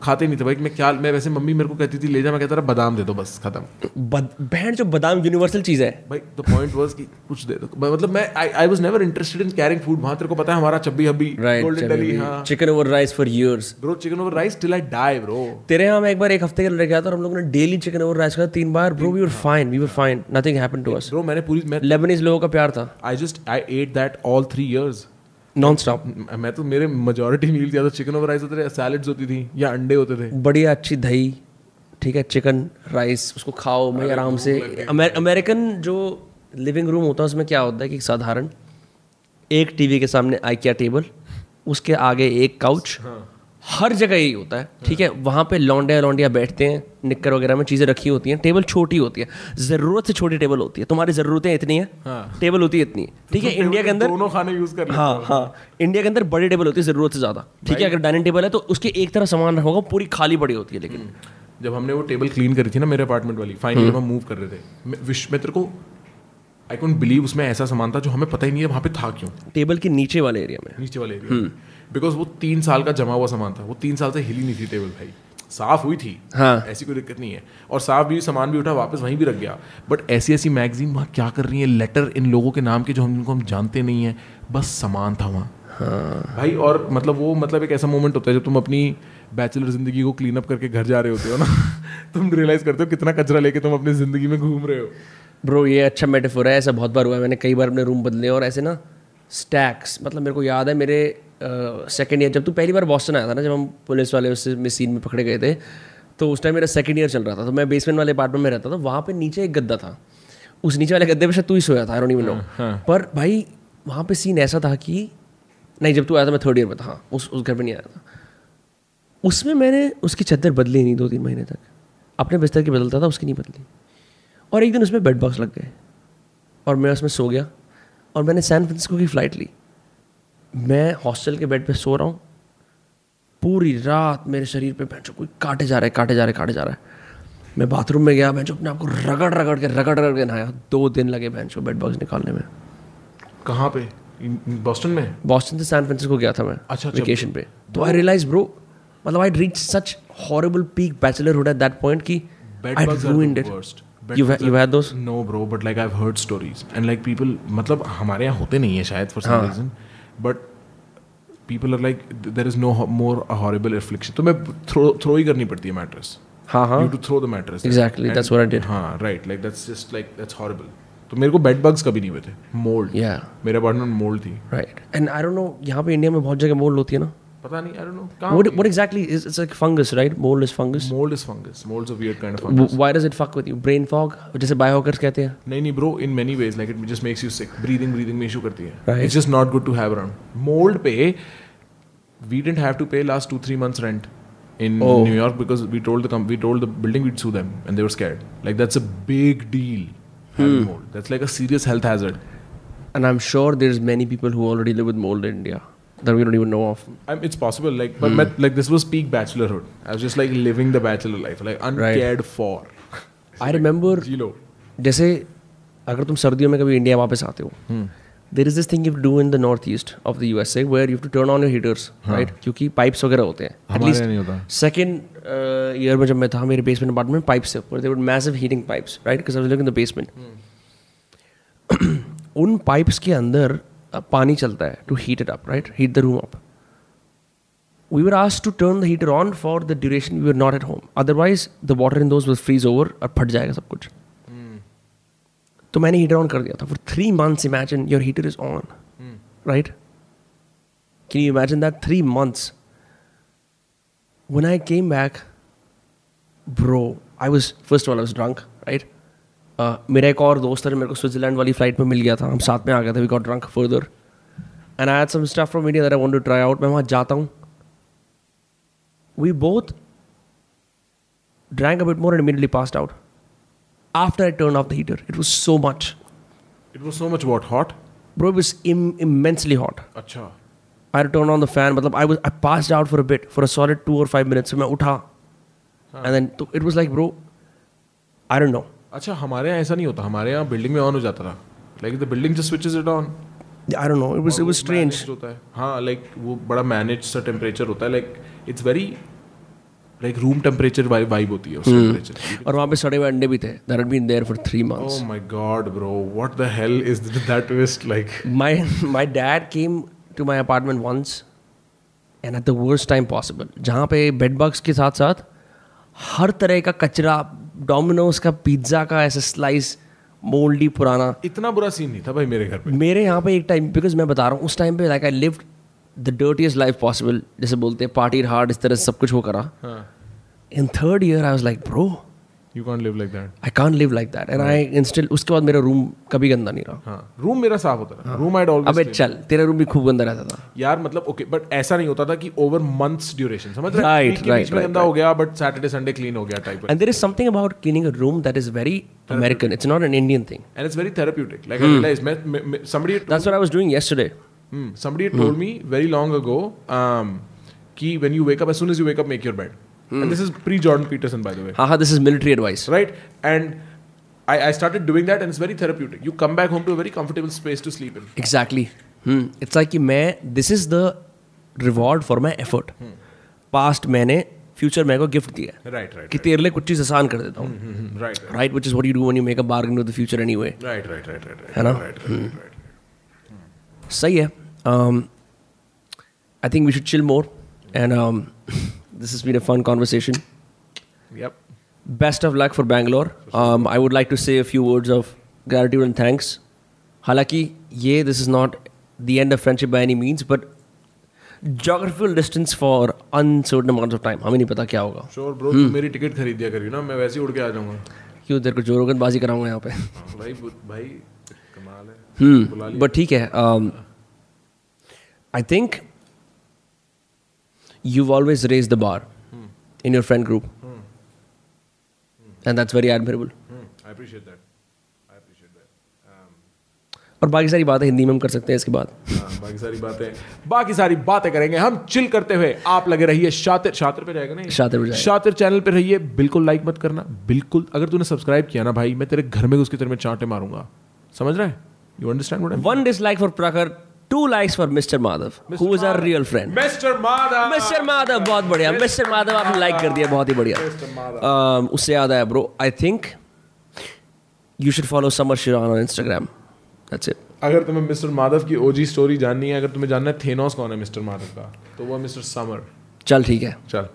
खाते नहीं थे भाई मैं क्या मैं वैसे मम्मी मेरे को कहती थी ले जा मैं कहता था बादाम दे दो बस खत्म. बहन जो बादाम यूनिवर्सल चीज़ है। भाई द पॉइंट वाज कि कुछ दे दो। मतलब मैं I I was never interested in carrying food वहाँ तेरे को पता है हमारा चब्बी हब्बी गोल्डन दिल्ली हाँ chicken over rice for years bro chicken over rice till I die bro तेरे यहाँ मैं एक बार एक हफ़्ते के लिए गया था और हम लोगों ने डेली चिकन ओवर राइस खाया। तीन बार bro we were fine we were fine nothing happened to us bro मैंने पूरी मैं लेबनीज लोगों का प्यार था। I just I ate that all three years non stop मैं तो मेरे मेजोरिटी मील ज़्यादा चिकन और राइस होते थे सैलड्स होती थी या अंडे होते थे। बढ़िया अच्छी दही ठीक है चिकन राइस उसको खाओ मैं आराम से। अमेरिकन जो लिविंग रूम होता है उसमें क्या होता है कि साधारण एक टीवी के सामने आइकिया टेबल उसके आगे एक काउच हर जगह यही होता है ठीक है? वहाँ पे लौंडिया लौंडिया बैठते हैं निक्कर वगैरह में चीज़ें रखी होती हैं टेबल छोटी होती है। ज़रूरत से छोटी टेबल होती है। तुम्हारी ज़रूरतें इतनी है हाँ। टेबल होती है इतनी ठीक है? इंडिया के अंदर दोनों खाने यूज़ कर हाँ हाँ। इंडिया के अंदर बड़ी टेबल होती है ज़रूरत से ज़्यादा ठीक है? अगर डाइनिंग टेबल है तो उसकी एक तरह सामान होगा पूरी खाली पड़ी होती है लेकिन। जब हमने वो टेबल क्लीन करी थी ना मेरे अपार्टमेंट वाली फाइनली हम्म। हम मूव कर रहे थे। मैं विश मैं को आई कॉन्ट बिलीव उसमें ऐसा सामान था जो हमें पता ही नहीं है वहाँ पे था क्यों। टेबल के नीचे वाले एरिया में। नीचे वाले हम्म। एरिया बिकॉज़ वो तीन साल का जमा हुआ सामान था। वो तीन साल से हिली नहीं थी टेबल भाई। साफ़ हुई थी। हाँ। ऐसी कोई दिक्कत नहीं है। और साफ़ भी सामान भी उठा वापस वहीं भी रख गया। बट ऐसी ऐसी मैगजीन वहाँ क्या कर रही है? लेटर इन लोगों के नाम के जो हम जिनको हम जानते नहीं है बस सामान था वहाँ। हाँ। भाई और मतलब वो मतलब एक ऐसा मोमेंट होता है जब तुम अपनी बैचलर ज़िंदगी को क्लीन अप करके घर जा रहे होते हो ना। तुम रियलाइज़ करते हो कितना कचरा लेके तुम अपनी ज़िंदगी में घूम रहे हो। ब्रो ये अच्छा मेटाफोर है। ऐसा बहुत बार हुआ है। मैंने कई बार अपने रूम बदले और ऐसे ना स्टैक्स मतलब मेरे को याद है मेरे सेकेंड ईयर जब तू पहली बार बॉस्टन आया था ना जब हम पुलिस वाले उससे में सीन में पकड़े गए थे तो उस टाइम मेरा सेकेंड ईयर चल रहा था तो मैं बेसमेंट वाले अपार्टमेंट में रहता था वहाँ पे नीचे एक गद्दा था। उस नीचे वाले गद्दे पे शायद तू ही सोया था आई डोंट नो पर भाई वहाँ पे सीन ऐसा था कि नहीं जब तू आया था मैं थर्ड ईयर में था हाँ उस उस घर पे नहीं आया था। उसमें मैंने उसकी चादर बदली नहीं दो तीन महीने तक। अपने बिस्तर की बदलता था उसकी नहीं बदली। और एक दिन उसमें बेड बॉक्स लग गए। और मैं उसमें सो गया। और मैंने सैन फ्रांसिस्को की फ़्लाइट ली। मैं हॉस्टल के बेड पे सो रहा हूँ। पूरी रात मेरे शरीर पे भैंसो कोई काटे जा रहा है काटे जा रहा है काटे जा रहा। है मैं बाथरूम में गया भैंसो अपने आप को रगड़ रगड़ के रगड़ रगड़ के नहाया। दो दिन लगे भैंसो बेड बॉक्स निकालने में। कहाँ पे? बॉस्टन में? बॉस्टन से सैन फ्रांसिस्को गया था मैं अच्छा, वेकेशन पे। तो आई रियलाइज़ ब्रो मतलब I reach such horrible peak bachelorhood at that point कि आई रूइंड इट हैड मतलब हमारे यहाँ होते नहीं है शायद for some reason but people are like there is no more horrible reflection तो मैं थ्रो थ्रो ही करनी पड़ती है मैट्रेस हाँ हाँ. To throw the mattress Exactly, that's what I did. हाँ right like that's just like that's horrible तो मेरे को बेड बग्स कभी नहीं हुए थे. मोल्ड या मेरे अपार्टमेंट मोल्ड थी. Right and I don't know यहाँ पे इंडिया में बहुत जगह मोल्ड होती है ना? पता नहीं आई डोंट नो कहाँ is it's like fungus right mold is fungus mould is fungus mould is a weird kind of fungus why does it fuck with you brain fog जैसे बायोहकर्स कहते हैं नहीं नहीं bro in many ways like it just makes you sick breathing breathing में issue करती है it's just not good to have around mould पे we didn't have to pay last two three months rent in Oh. New York because we told the com- we told the building we'd sue them and they were scared. Like that's a big deal. Having mold. That's like a serious health hazard. and I'm sure there's many people who already live with mold in India that we don't even know of. I mean, it's possible. Like, but met, like this was peak bachelorhood. I was just like living the bachelor life, like uncared for. I remember Zero. जैसे अगर तुम सर्दियों में कभी India वापस आते हो there is this thing you do in the north east of the U S A where you to turn on your heaters right क्योंकि पाइप्स वगैरह होते हैं. हमारे यहाँ नहीं होता. सेकेंड ईयर में जब मैं था मेरे बेसमेंट अपार्टमेंट पाइप्स थे पर they would massive heating pipes right because I was living in the basement उन पाइप्स के अंदर अ, पानी चलता है to heat it up right heat the room up we were asked to turn the heater on for the duration we are not at home otherwise the water in those will freeze over और फट जाएगा सब कुछ। hmm. तो मैंने heater on कर दिया था। For three months imagine your heater is on right can you imagine that three months when I came back bro I was first all I was drunk right मेरा एक और दोस्त है मेरे को स्विट्जरलैंड वाली फ़्लाइट में मिल गया था। हम साथ में आ गए थे we got drunk further and I some stuff from India I to try out मैं वहाँ जाता हूँ। We both drank a bit more and immediately pass out after I turn off the it was so much it was so much what hot bro is immensely hot अच्छा I turn on the fan मतलब I I pass out for a bit for a solid two और five minutes मैं उठा। And then it was like bro I don't know अच्छा हमारे यहाँ ऐसा नहीं होता। हमारे यहाँ बिल्डिंग में ऑन हो जाता था। Like the building just switches it on I don't know it was it was strange होता है। हाँ लाइक वो बड़ा मैनेज सा टेम्परेचर होता है। Like it's very like room temperature vibe होती है hmm. और वहाँ पे सड़े हुए अंडे भी थे। There been there for three months oh god bro what the hell is that twist like my my dad came to my apartment once and at the worst time possible जहाँ पे बेड बग्स के साथ साथ हर तरह का कचरा Domino's का पिज़्ज़ा का ऐसा स्लाइस मोल्डी पुराना। इतना बुरा सीन नहीं था भाई मेरे घर पे मेरे यहाँ पे एक टाइम बिकॉज़ मैं बता रहा हूँ उस टाइम पे like I live the dirtiest life possible जैसे बोलते हैं पार्टी हार्ड इस तरह सब कुछ वो करा। In third year I was like bro you can't live like that I can't live like that and I instil उसके बाद मेरा रूम कभी गंदा नहीं रहा हाँ रूम मेरा साफ़ होता था रूम अबे ऑलवेज चल तेरा रूम भी खूब गंदा रहता था यार मतलब ओके बट ऐसा नहीं होता था कि ओवर मंथ्स ड्यूरेशन समझ रहे में right, गंदा हो गया बट सैटरडे संडे क्लीन हो गया type And there is something about cleaning a room that is very American. It's not an Indian thing. And it's very therapeutic like I realise मैं somebody That's what I was doing yesterday. Hmm. Somebody had told me very long ago um, कि when you wake up, as soon as you wake up, make your bed. And this is pre Jordan Peterson, by the way. Haha, this is military advice. Right? And I, I started doing that, and it's very therapeutic. You come back home to a very comfortable space to sleep in. Exactly. Hmm. It's like कि मैं this is the reward for my effort. Past मैंने future मेरे को gift दिया है right right कि तेरे लिए कुछ चीज़ आसान कर देता हूँ right right which is what you do when you make a bargain with the future anyway right right right right है ना? राइट राइट सही है Um, I think we should chill more and this is been a fun conversation yup best of luck for Bangalore I would like to say a few words of gratitude and thanks हालाँकि ये this is not the end of friendship by any means but geographical distance for uncertain amount of time हमें नहीं पता क्या होगा sure bro तू मेरी ticket खरीद दिया करियो ना मैं वैसे ही उड़ के आ जाऊँगा क्यों तेरे को जोरोगन बाजी कराऊँगा यहाँ पे हाँ, भाई भाई कमाल है हम्म बट ठीक है um, I think you've always raised the bar hmm. in your friend group. Hmm. and that's very admirable. I appreciate that I appreciate that और बाकी सारी बातें हिंदी में हम कर सकते हैं इसके बाद। हाँ, बाकी सारी बातें। बाकी सारी बातें करेंगे। हम चिल करते हुए आप लगे रहिए। शातिर शातिर पे जाएगा ना? शातिर पे। शातिर चैनल पे रहिए। बिल्कुल लाइक मत करना। बिल्कुल अगर तूने सब्सक्राइब किया ना भाई मैं तेरे घर में उसके तेरे में चांटे मारूँगा। समझ रहा है? You understand what one dislike for Prakhar likes for mister Madhav who is our real friend mister Madhav mister Madhav बहुत बढ़िया। मिस्टर माधव आपने लाइक कर दिया बहुत ही बढ़िया। Um, उससे याद आया bro I think you should follow Samar Sheeran on Instagram that's it अगर तुम्हें मिस्टर माधव की ओजी स्टोरी जाननी है अगर तुम्हें जानना है थेनोस कौन है मिस्टर माधव का? तो वो मिस्टर समर चल ठीक है। चल।